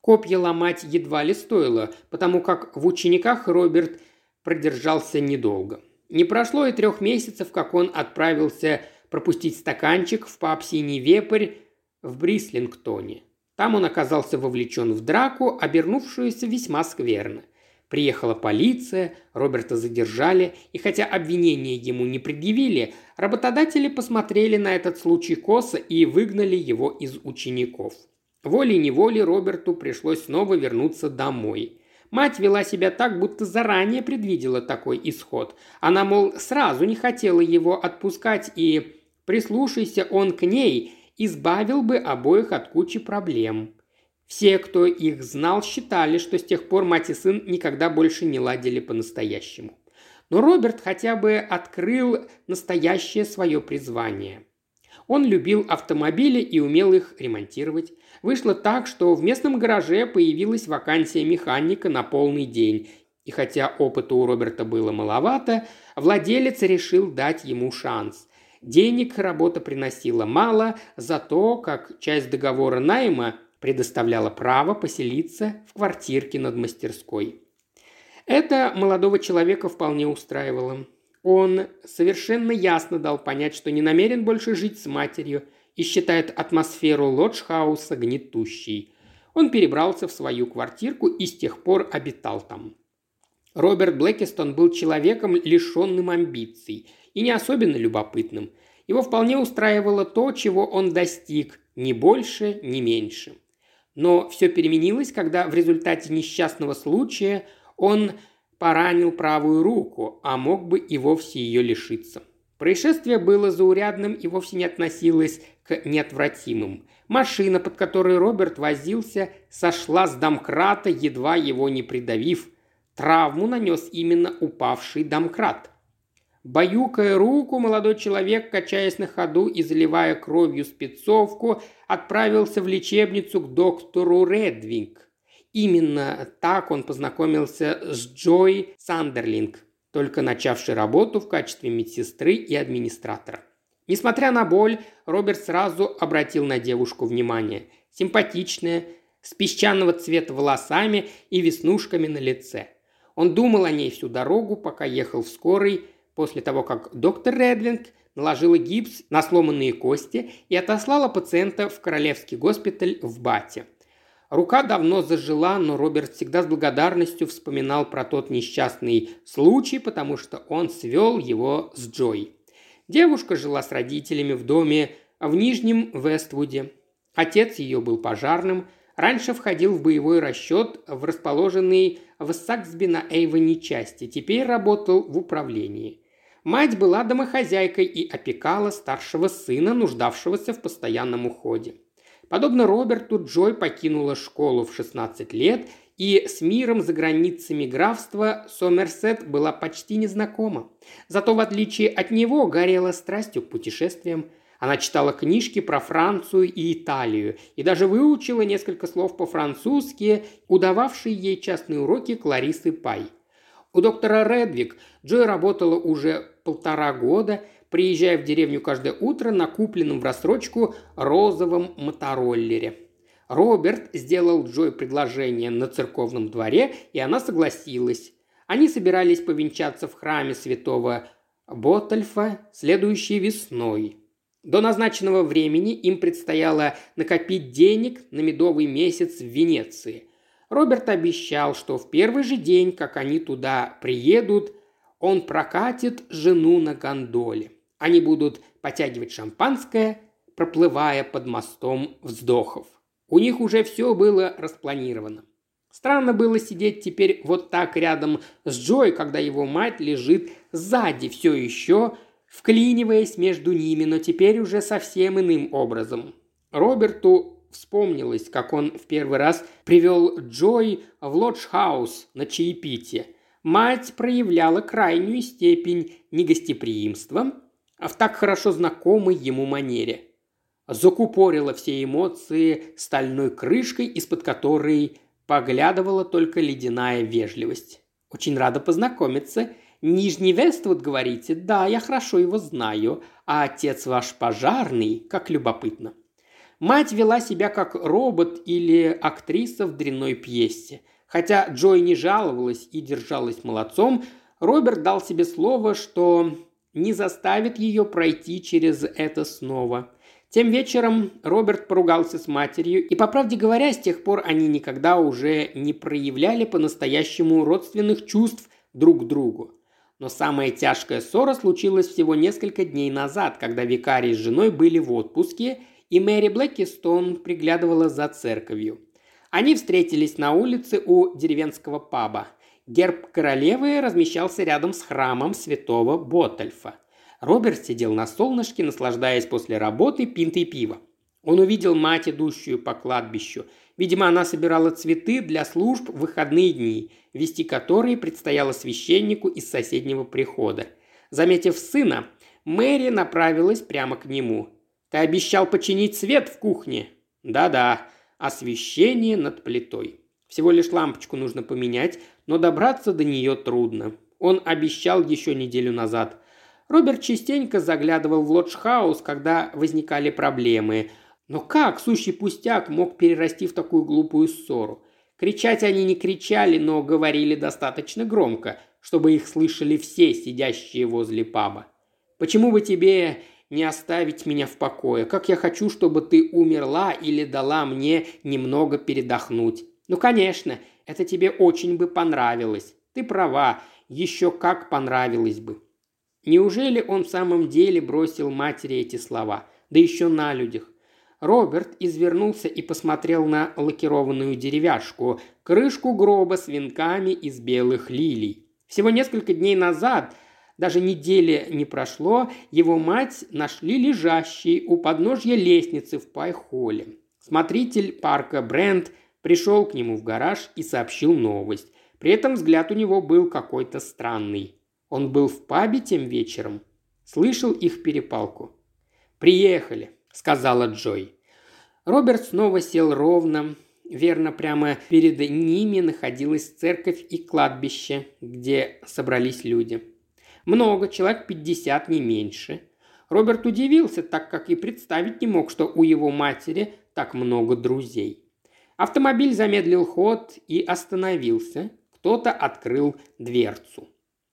Копья ломать едва ли стоило, потому как в учениках Роберт продержался недолго. Не прошло и трех месяцев, как он отправился пропустить стаканчик в паб «Синий вепрь» в Брислингтоне. Там он оказался вовлечен в драку, обернувшуюся весьма скверно. Приехала полиция, Роберта задержали, и хотя обвинения ему не предъявили, работодатели посмотрели на этот случай косо и выгнали его из учеников. Волей-неволей Роберту пришлось снова вернуться домой. Мать вела себя так, будто заранее предвидела такой исход. Она, мол, сразу не хотела его отпускать и, прислушайся он к ней, избавил бы обоих от кучи проблем. Все, кто их знал, считали, что с тех пор мать и сын никогда больше не ладили по-настоящему. Но Роберт хотя бы открыл настоящее свое призвание. Он любил автомобили и умел их ремонтировать. Вышло так, что в местном гараже появилась вакансия механика на полный день. И хотя опыта у Роберта было маловато, владелец решил дать ему шанс. Денег работа приносила мало, зато, как часть договора найма, предоставляла право поселиться в квартирке над мастерской. Это молодого человека вполне устраивало. Он совершенно ясно дал понять, что не намерен больше жить с матерью и считает атмосферу лоджхауса гнетущей. Он перебрался в свою квартирку и с тех пор обитал там. Роберт Блэкистон был человеком, лишенным амбиций и не особенно любопытным. Его вполне устраивало то, чего он достиг, ни больше, ни меньше. Но все переменилось, когда в результате несчастного случая он поранил правую руку, а мог бы и вовсе ее лишиться. Происшествие было заурядным и вовсе не относилось к неотвратимым. Машина, под которой Роберт возился, сошла с домкрата, едва его не придавив. Травму нанес именно упавший домкрат. Баюкая руку, молодой человек, качаясь на ходу и заливая кровью спецовку, отправился в лечебницу к доктору Редвинг. Именно так он познакомился с Джой Сандерлинг, только начавшей работу в качестве медсестры и администратора. Несмотря на боль, Роберт сразу обратил на девушку внимание. Симпатичная, с песчаного цвета волосами и веснушками на лице. Он думал о ней всю дорогу, пока ехал в скорой, после того, как доктор Редвинг наложила гипс на сломанные кости и отослала пациента в Королевский госпиталь в Бате. Рука давно зажила, но Роберт всегда с благодарностью вспоминал про тот несчастный случай, потому что он свел его с Джой. Девушка жила с родителями в доме в Нижнем Вествуде. Отец ее был пожарным, раньше входил в боевой расчет в расположенный в Саксби на Эйвоне части, теперь работал в управлении. Мать была домохозяйкой и опекала старшего сына, нуждавшегося в постоянном уходе. Подобно Роберту, Джой покинула школу в 16 лет и с миром за границами графства Сомерсет была почти незнакома. Зато, в отличие от него, горела страстью к путешествиям. Она читала книжки про Францию и Италию и даже выучила несколько слов по-французски, удававшие ей частные уроки Кларисы Пай. У доктора Редвик Джой работала уже полтора года, приезжая в деревню каждое утро на купленном в рассрочку розовом мотороллере. Роберт сделал Джой предложение на церковном дворе, и она согласилась. Они собирались повенчаться в храме святого Ботальфа следующей весной. До назначенного времени им предстояло накопить денег на медовый месяц в Венеции. Роберт обещал, что в первый же день, как они туда приедут, он прокатит жену на гондоле. Они будут потягивать шампанское, проплывая под мостом вздохов. У них уже все было распланировано. Странно было сидеть теперь вот так рядом с Джой, когда его мать лежит сзади все еще, вклиниваясь между ними, но теперь уже совсем иным образом. Роберту вспомнилось, как он в первый раз привел Джой в лодж-хаус на чаепитие. Мать проявляла крайнюю степень негостеприимства, а в так хорошо знакомой ему манере. Закупорила все эмоции стальной крышкой, из-под которой поглядывала только ледяная вежливость. «Очень рада познакомиться. Нижний Вествуд, говорите? Да, я хорошо его знаю. А отец ваш пожарный? Как любопытно». Мать вела себя как робот или актриса в дрянной пьесе. Хотя Джой не жаловалась и держалась молодцом, Роберт дал себе слово, что не заставит ее пройти через это снова. Тем вечером Роберт поругался с матерью, и, по правде говоря, с тех пор они никогда уже не проявляли по-настоящему родственных чувств друг к другу. Но самая тяжкая ссора случилась всего несколько дней назад, когда викарий с женой были в отпуске, и Мэри Блэкистон приглядывала за церковью. Они встретились на улице у деревенского паба – Герб королевы размещался рядом с храмом святого Ботальфа. Роберт сидел на солнышке, наслаждаясь после работы пинтой пива. Он увидел мать, идущую по кладбищу. Видимо, она собирала цветы для служб в выходные дни, вести которые предстояло священнику из соседнего прихода. Заметив сына, Мэри направилась прямо к нему. «Ты обещал починить свет в кухне?» «Да-да, освещение над плитой». Всего лишь лампочку нужно поменять, но добраться до нее трудно. Он обещал еще неделю назад. Роберт частенько заглядывал в лоджхаус, когда возникали проблемы, Но как сущий пустяк мог перерасти в такую глупую ссору? Кричать они не кричали, но говорили достаточно громко, чтобы их слышали все сидящие возле паба. «Почему бы тебе не оставить меня в покое? Как я хочу, чтобы ты умерла или дала мне немного передохнуть. Ну, конечно, это тебе очень бы понравилось. Ты права, еще как понравилось бы». Неужели он в самом деле бросил матери эти слова? Да еще на людях. Роберт извернулся и посмотрел на лакированную деревяшку, крышку гроба с венками из белых лилий. Всего несколько дней назад, даже недели не прошло, его мать нашли лежащей у подножья лестницы в Пайхоле. Смотритель парка Брент пришел к нему в гараж и сообщил новость. При этом взгляд у него был какой-то странный. Он был в пабе тем вечером. Слышал их перепалку. «Приехали», – сказала Джой. Роберт снова сел ровно. Верно, прямо перед ними находилась церковь и кладбище, где собрались люди. Много, человек пятьдесят, не меньше. Роберт удивился, так как и представить не мог, что у его матери так много друзей. Автомобиль замедлил ход и остановился. Кто-то открыл дверцу.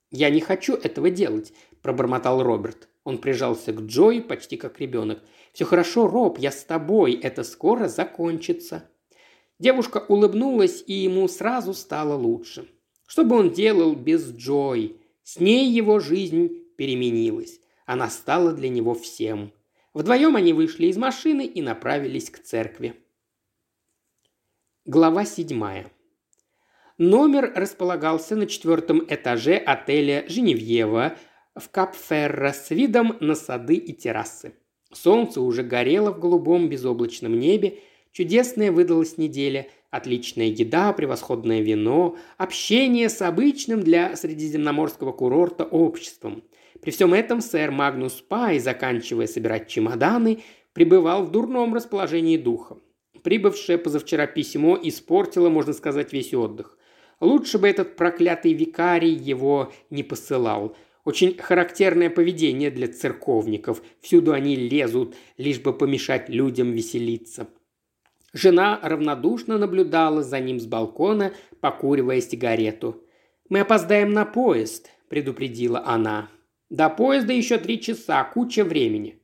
«Я не хочу этого делать», – пробормотал Роберт. Он прижался к Джой почти как ребенок. «Все хорошо, Роб, я с тобой, это скоро закончится». Девушка улыбнулась, и ему сразу стало лучше. Что бы он делал без Джой? С ней его жизнь переменилась. Она стала для него всем. Вдвоем они вышли из машины и направились к церкви. Глава седьмая. Номер располагался на четвертом этаже отеля «Женевьева» в Капферро с видом на сады и террасы. Солнце уже горело в голубом безоблачном небе, чудесная выдалась неделя, отличная еда, превосходное вино, общение с обычным для средиземноморского курорта обществом. При всем этом сэр Магнус Пай, заканчивая собирать чемоданы, пребывал в дурном расположении духа. Прибывшее позавчера письмо испортило, можно сказать, весь отдых. Лучше бы этот проклятый викарий его не посылал – очень характерное поведение для церковников. Всюду они лезут, лишь бы помешать людям веселиться. Жена равнодушно наблюдала за ним с балкона, покуривая сигарету. «Мы опоздаем на поезд», – предупредила она. «До поезда еще три часа, куча времени».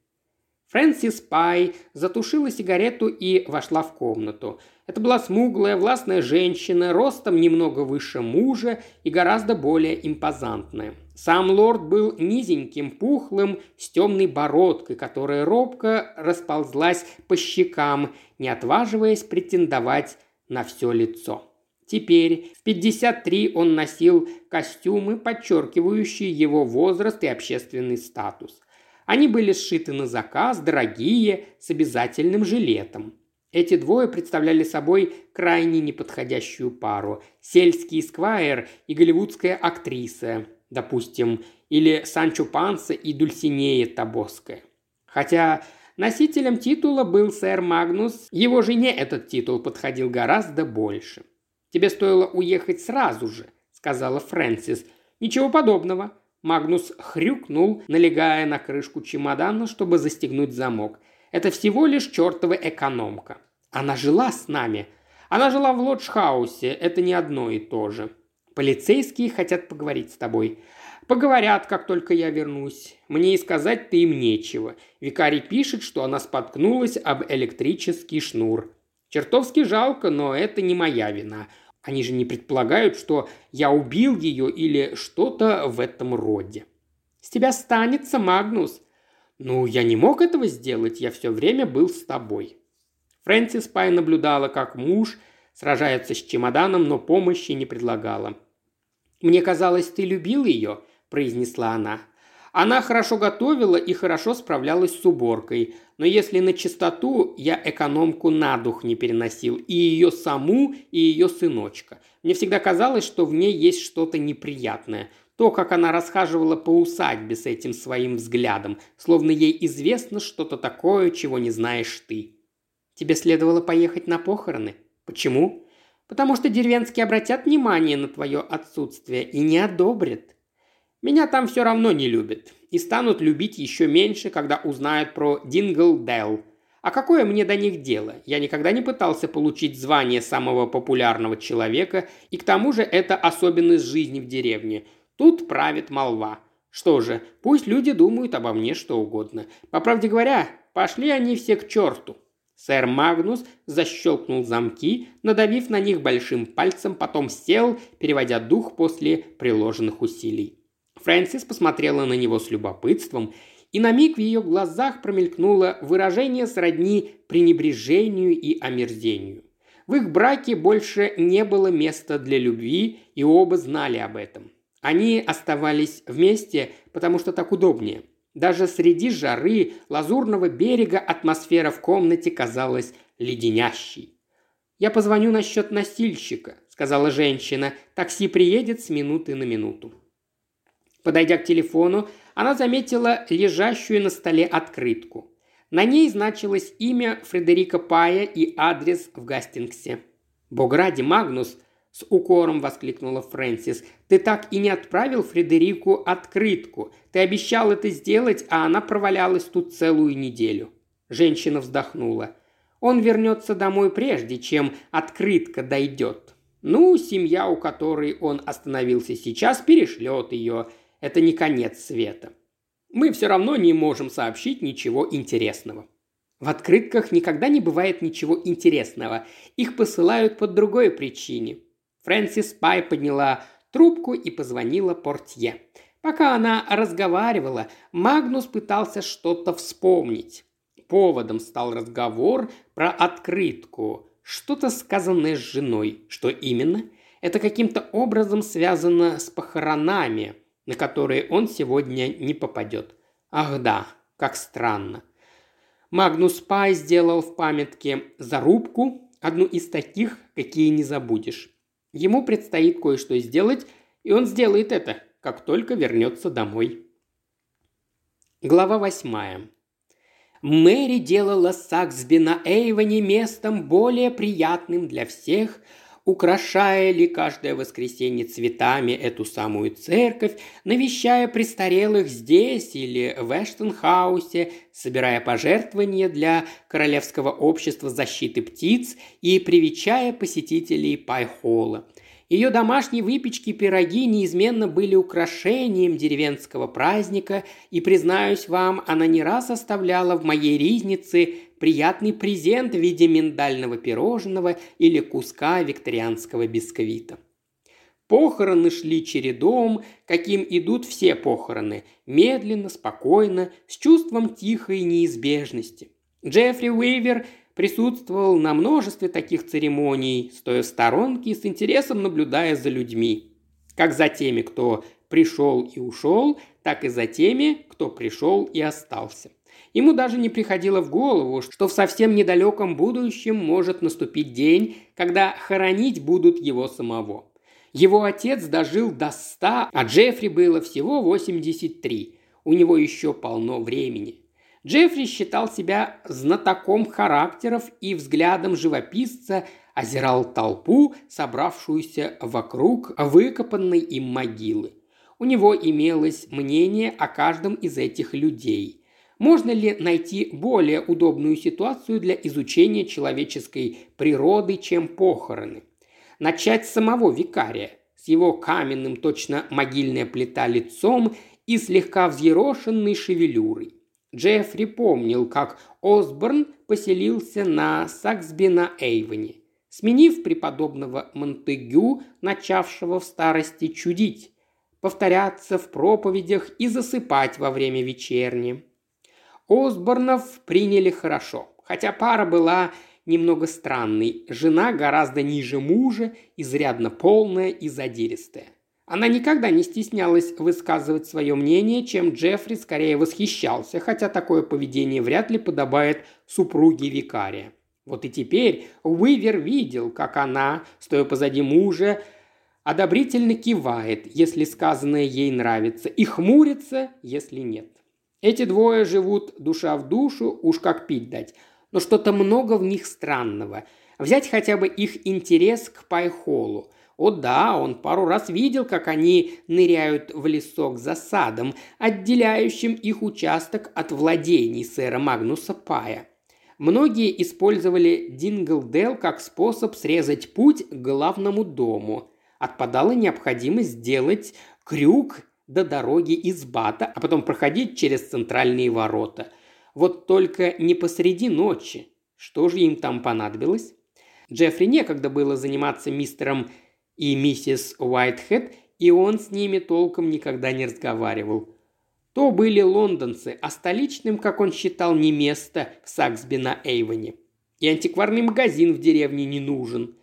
Фрэнсис Пай затушила сигарету и вошла в комнату. Это была смуглая, властная женщина, ростом немного выше мужа и гораздо более импозантная. Сам лорд был низеньким, пухлым, с темной бородкой, которая робко расползлась по щекам, не отваживаясь претендовать на все лицо. Теперь в 53 он носил костюмы, подчеркивающие его возраст и общественный статус. Они были сшиты на заказ, дорогие, с обязательным жилетом. Эти двое представляли собой крайне неподходящую пару. Сельский сквайр и голливудская актриса, допустим, или Санчо Панса и Дульсинея Табоская. Хотя носителем титула был сэр Магнус, его жене этот титул подходил гораздо больше. «Тебе стоило уехать сразу же», — сказала Фрэнсис. «Ничего подобного». Магнус хрюкнул, налегая на крышку чемодана, чтобы застегнуть замок. «Это всего лишь чертова экономка. Она жила с нами. Она жила в лоджхаусе. Это не одно и то же. Полицейские хотят поговорить с тобой. Поговорят, как только я вернусь. Мне и сказать-то им нечего. Викарий пишет, что она споткнулась об электрический шнур. Чертовски жалко, но это не моя вина. Они же не предполагают, что я убил ее или что-то в этом роде. С тебя станется, Магнус. Ну, я не мог этого сделать, я все время был с тобой. Фрэнсис Пай наблюдала, как муж сражается с чемоданом, но помощи не предлагала. «Мне казалось, ты любил ее», – произнесла она. Она хорошо готовила и хорошо справлялась с уборкой, но если на чистоту, я экономку на дух не переносил, и ее саму, и ее сыночка. Мне всегда казалось, что в ней есть что-то неприятное. То, как она расхаживала по усадьбе с этим своим взглядом, словно ей известно что-то такое, чего не знаешь ты. Тебе следовало поехать на похороны. Почему? потому что деревенские обратят внимание на твое отсутствие и не одобрят. Меня там все равно не любят и станут любить еще меньше, когда узнают про Дингл Делл. А какое мне до них дело? Я никогда не пытался получить звание самого популярного человека, и к тому же это особенность жизни в деревне. Тут правит молва. Что же, пусть люди думают обо мне что угодно. По правде говоря, пошли они все к черту. Сэр Магнус защелкнул замки, надавив на них большим пальцем, потом сел, переводя дух после приложенных усилий. Фрэнсис посмотрела на него с любопытством, и на миг в ее глазах промелькнуло выражение сродни пренебрежению и омерзению. В их браке больше не было места для любви, и оба знали об этом. Они оставались вместе, потому что так удобнее. Даже среди жары лазурного берега атмосфера в комнате казалась леденящей. «Я позвоню насчет носильщика», – сказала женщина. «Такси приедет с минуты на минуту». Подойдя к телефону, она заметила лежащую на столе открытку. На ней значилось имя Фредерика Пая и адрес в Гастингсе. «Бог ради, Магнус!» – с укором воскликнула Фрэнсис. «Ты так и не отправил Фредерику открытку. Ты обещал это сделать, а она провалялась тут целую неделю». Женщина вздохнула. «Он вернется домой прежде, чем открытка дойдет. Ну, семья, у которой он остановился сейчас, перешлет ее. Это не конец света. Мы все равно не можем сообщить ничего интересного. В открытках никогда не бывает ничего интересного. Их посылают по другой причине. Фрэнсис Пай подняла трубку и позвонила портье. Пока она разговаривала, Магнус пытался что-то вспомнить. Поводом стал разговор про открытку. Что-то сказанное с женой. Что именно? Это каким-то образом связано с похоронами на которые он сегодня не попадет. Ах да, как странно. Магнус Пай сделал в памятке зарубку, одну из таких, какие не забудешь. Ему предстоит кое-что сделать, и он сделает это, как только вернется домой. Глава восьмая. Мэри делала Саксби на Эйвоне местом более приятным для всех, украшая ли каждое воскресенье цветами эту самую церковь, навещая престарелых здесь или в Эштонхаусе, собирая пожертвования для Королевского общества защиты птиц и привечая посетителей Пайхола. Ее домашние выпечки и пироги неизменно были украшением деревенского праздника, и, признаюсь вам, она не раз оставляла в моей ризнице приятный презент в виде миндального пирожного или куска викторианского бисквита. Похороны шли чередом, каким идут все похороны, медленно, спокойно, с чувством тихой неизбежности. Джеффри Уивер присутствовал на множестве таких церемоний, стоя в сторонке и с интересом наблюдая за людьми. Как за теми, кто пришел и ушел, так и за теми, кто пришел и остался. Ему даже не приходило в голову, что в совсем недалеком будущем может наступить день, когда хоронить будут его самого. Его отец дожил до ста, а Джеффри было всего 83. У него еще полно времени. Джеффри считал себя знатоком характеров и взглядом живописца озирал толпу, собравшуюся вокруг выкопанной им могилы. У него имелось мнение о каждом из этих людей. Можно ли найти более удобную ситуацию для изучения человеческой природы, чем похороны? Начать с самого викария, с его каменным, точно могильная плита лицом и слегка взъерошенной шевелюрой. Джеффри помнил, как Осборн поселился на Саксби на Эйвоне, сменив преподобного Монтегю, начавшего в старости чудить, повторяться в проповедях и засыпать во время вечерни. Осборнов приняли хорошо, хотя пара была немного странной. Жена гораздо ниже мужа, изрядно полная и задиристая. Она никогда не стеснялась высказывать свое мнение, чем Джеффри скорее восхищался, хотя такое поведение вряд ли подобает супруге викария. Вот и теперь Уивер видел, как она, стоя позади мужа, одобрительно кивает, если сказанное ей нравится, и хмурится, если нет. Эти двое живут душа в душу, уж как пить дать, но что-то много в них странного. Взять хотя бы их интерес к Пайхолу – о да, он пару раз видел, как они ныряют в лесок за садом, отделяющим их участок от владений сэра Магнуса Пая. Многие использовали Динглдел как способ срезать путь к главному дому. Отпадала необходимость сделать крюк до дороги из Бата, а потом проходить через центральные ворота. Вот только не посреди ночи. Что же им там понадобилось? Джеффри некогда было заниматься мистером и миссис Уайтхед, и он с ними толком никогда не разговаривал. То были лондонцы, а столичным, как он считал, не место в Саксби на Эйвоне. И антикварный магазин в деревне не нужен.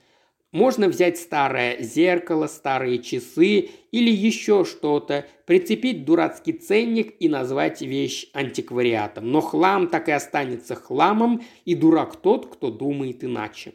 Можно взять старое зеркало, старые часы или еще что-то, прицепить дурацкий ценник и назвать вещь антиквариатом. Но хлам так и останется хламом, и дурак тот, кто думает иначе.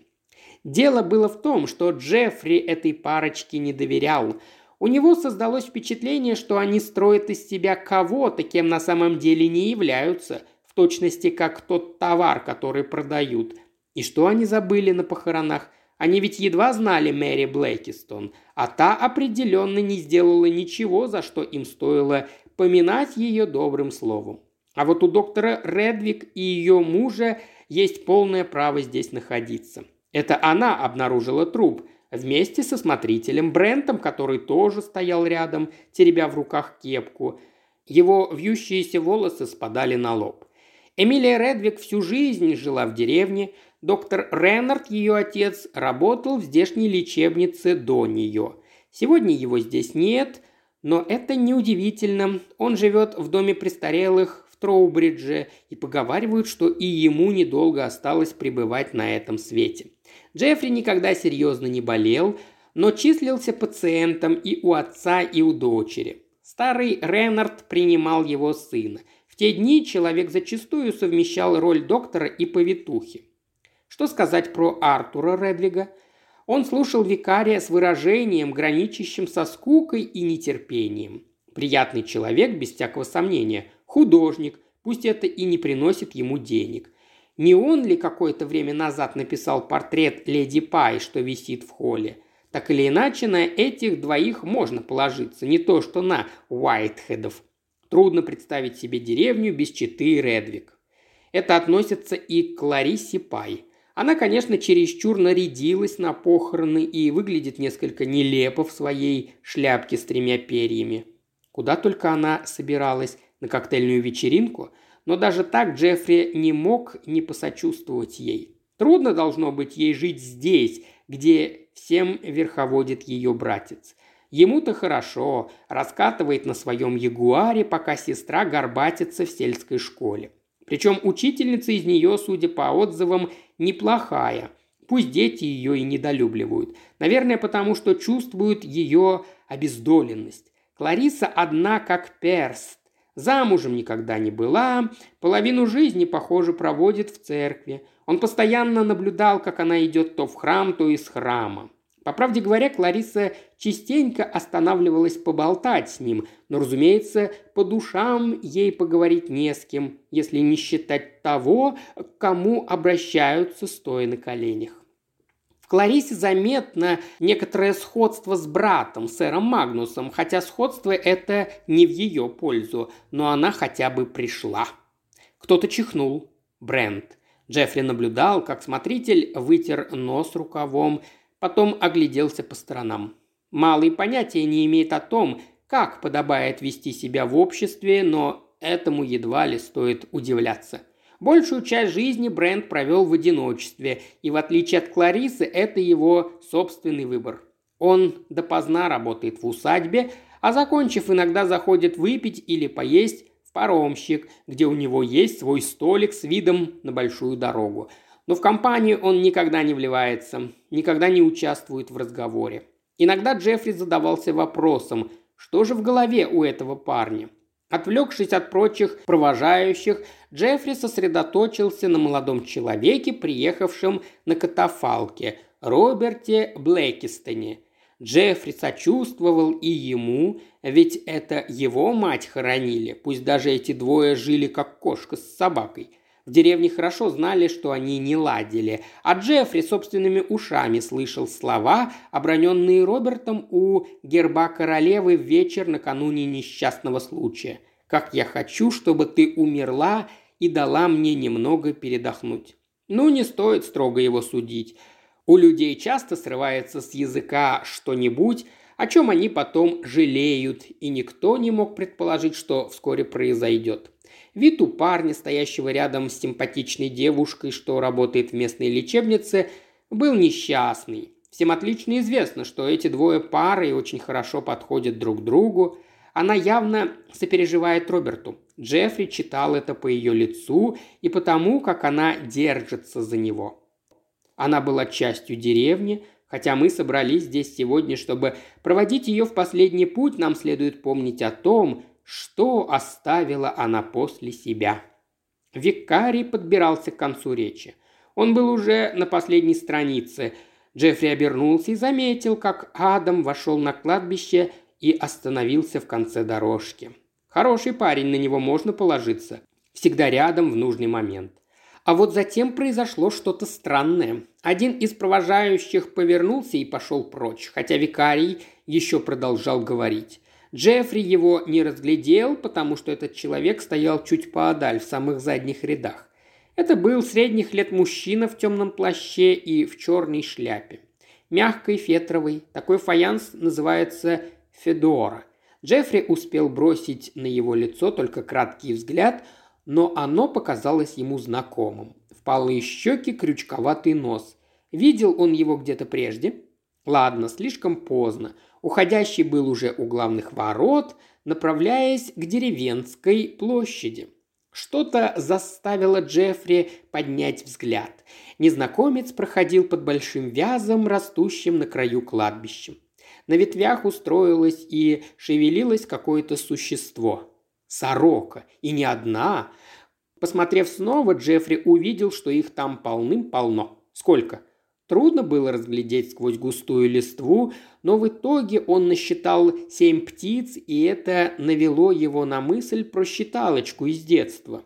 Дело было в том, что Джеффри этой парочке не доверял. У него создалось впечатление, что они строят из себя кого-то, кем на самом деле не являются, в точности как тот товар, который продают. И что они забыли на похоронах? Они ведь едва знали Мэри Блэкистон, а та определенно не сделала ничего, за что им стоило поминать ее добрым словом. А вот у доктора Редвик и ее мужа есть полное право здесь находиться. Это она обнаружила труп – Вместе со смотрителем Брентом, который тоже стоял рядом, теребя в руках кепку. Его вьющиеся волосы спадали на лоб. Эмилия Редвик всю жизнь жила в деревне. Доктор Реннард, ее отец, работал в здешней лечебнице до нее. Сегодня его здесь нет, но это неудивительно. Он живет в доме престарелых в Троубридже и поговаривают, что и ему недолго осталось пребывать на этом свете. Джеффри никогда серьезно не болел, но числился пациентом и у отца, и у дочери. Старый Реннард принимал его сына. В те дни человек зачастую совмещал роль доктора и повитухи. Что сказать про Артура Редвига? Он слушал викария с выражением, граничащим со скукой и нетерпением. Приятный человек, без всякого сомнения. Художник, пусть это и не приносит ему денег. Не он ли какое-то время назад написал портрет леди Пай, что висит в холле? Так или иначе, на этих двоих можно положиться, не то что на Уайтхедов. Трудно представить себе деревню без читы Редвик. Это относится и к Ларисе Пай. Она, конечно, чересчур нарядилась на похороны и выглядит несколько нелепо в своей шляпке с тремя перьями. Куда только она собиралась? На коктейльную вечеринку – но даже так Джеффри не мог не посочувствовать ей. Трудно должно быть ей жить здесь, где всем верховодит ее братец. Ему-то хорошо, раскатывает на своем ягуаре, пока сестра горбатится в сельской школе. Причем учительница из нее, судя по отзывам, неплохая. Пусть дети ее и недолюбливают. Наверное, потому что чувствуют ее обездоленность. Клариса одна как перст, Замужем никогда не была, половину жизни, похоже, проводит в церкви. Он постоянно наблюдал, как она идет то в храм, то из храма. По правде говоря, Клариса частенько останавливалась поболтать с ним, но, разумеется, по душам ей поговорить не с кем, если не считать того, к кому обращаются, стоя на коленях. В Кларисе заметно некоторое сходство с братом, сэром Магнусом, хотя сходство это не в ее пользу, но она хотя бы пришла. Кто-то чихнул. Брент. Джеффри наблюдал, как смотритель вытер нос рукавом, потом огляделся по сторонам. Малый понятия не имеет о том, как подобает вести себя в обществе, но этому едва ли стоит удивляться – Большую часть жизни Брент провел в одиночестве, и в отличие от Кларисы, это его собственный выбор. Он допоздна работает в усадьбе, а закончив, иногда заходит выпить или поесть в паромщик, где у него есть свой столик с видом на большую дорогу. Но в компанию он никогда не вливается, никогда не участвует в разговоре. Иногда Джеффри задавался вопросом, что же в голове у этого парня – Отвлекшись от прочих провожающих, Джеффри сосредоточился на молодом человеке, приехавшем на катафалке, Роберте Блэкистоне. Джеффри сочувствовал и ему, ведь это его мать хоронили, пусть даже эти двое жили как кошка с собакой – в деревне хорошо знали, что они не ладили, а Джеффри собственными ушами слышал слова, оброненные Робертом у герба королевы в вечер накануне несчастного случая. «Как я хочу, чтобы ты умерла и дала мне немного передохнуть». Ну, не стоит строго его судить. У людей часто срывается с языка что-нибудь, о чем они потом жалеют, и никто не мог предположить, что вскоре произойдет. Вид у парня, стоящего рядом с симпатичной девушкой, что работает в местной лечебнице, был несчастный. Всем отлично известно, что эти двое пары очень хорошо подходят друг другу. Она явно сопереживает Роберту. Джеффри читал это по ее лицу и потому, как она держится за него. Она была частью деревни, хотя мы собрались здесь сегодня, чтобы проводить ее в последний путь, нам следует помнить о том, что оставила она после себя. Викарий подбирался к концу речи. Он был уже на последней странице. Джеффри обернулся и заметил, как Адам вошел на кладбище и остановился в конце дорожки. Хороший парень, на него можно положиться. Всегда рядом в нужный момент. А вот затем произошло что-то странное. Один из провожающих повернулся и пошел прочь, хотя викарий еще продолжал говорить. Джеффри его не разглядел, потому что этот человек стоял чуть поодаль, в самых задних рядах. Это был средних лет мужчина в темном плаще и в черной шляпе. Мягкой, фетровой. Такой фаянс называется Федора. Джеффри успел бросить на его лицо только краткий взгляд, но оно показалось ему знакомым. Впалые щеки, крючковатый нос. Видел он его где-то прежде? Ладно, слишком поздно. Уходящий был уже у главных ворот, направляясь к деревенской площади. Что-то заставило Джеффри поднять взгляд. Незнакомец проходил под большим вязом, растущим на краю кладбища. На ветвях устроилось и шевелилось какое-то существо. Сорока. И не одна. Посмотрев снова, Джеффри увидел, что их там полным-полно. Сколько? Трудно было разглядеть сквозь густую листву, но в итоге он насчитал семь птиц, и это навело его на мысль про считалочку из детства.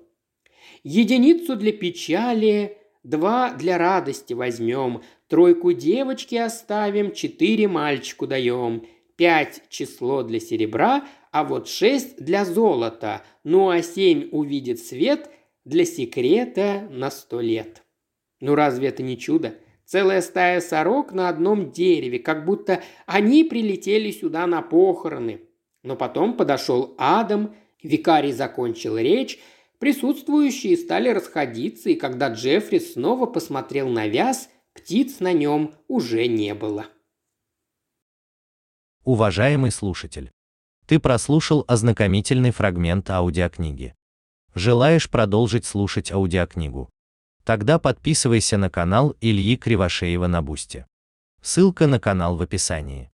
Единицу для печали, два для радости возьмем, тройку девочки оставим, четыре мальчику даем, пять число для серебра, а вот шесть для золота, ну а семь увидит свет для секрета на сто лет. Ну разве это не чудо? Целая стая сорок на одном дереве, как будто они прилетели сюда на похороны. Но потом подошел Адам, викарий закончил речь, присутствующие стали расходиться, и когда Джеффри снова посмотрел на вяз, птиц на нем уже не было. Уважаемый слушатель, ты прослушал ознакомительный фрагмент аудиокниги. Желаешь продолжить слушать аудиокнигу? Тогда подписывайся на канал Ильи Кривошеева на Бусте. Ссылка на канал в описании.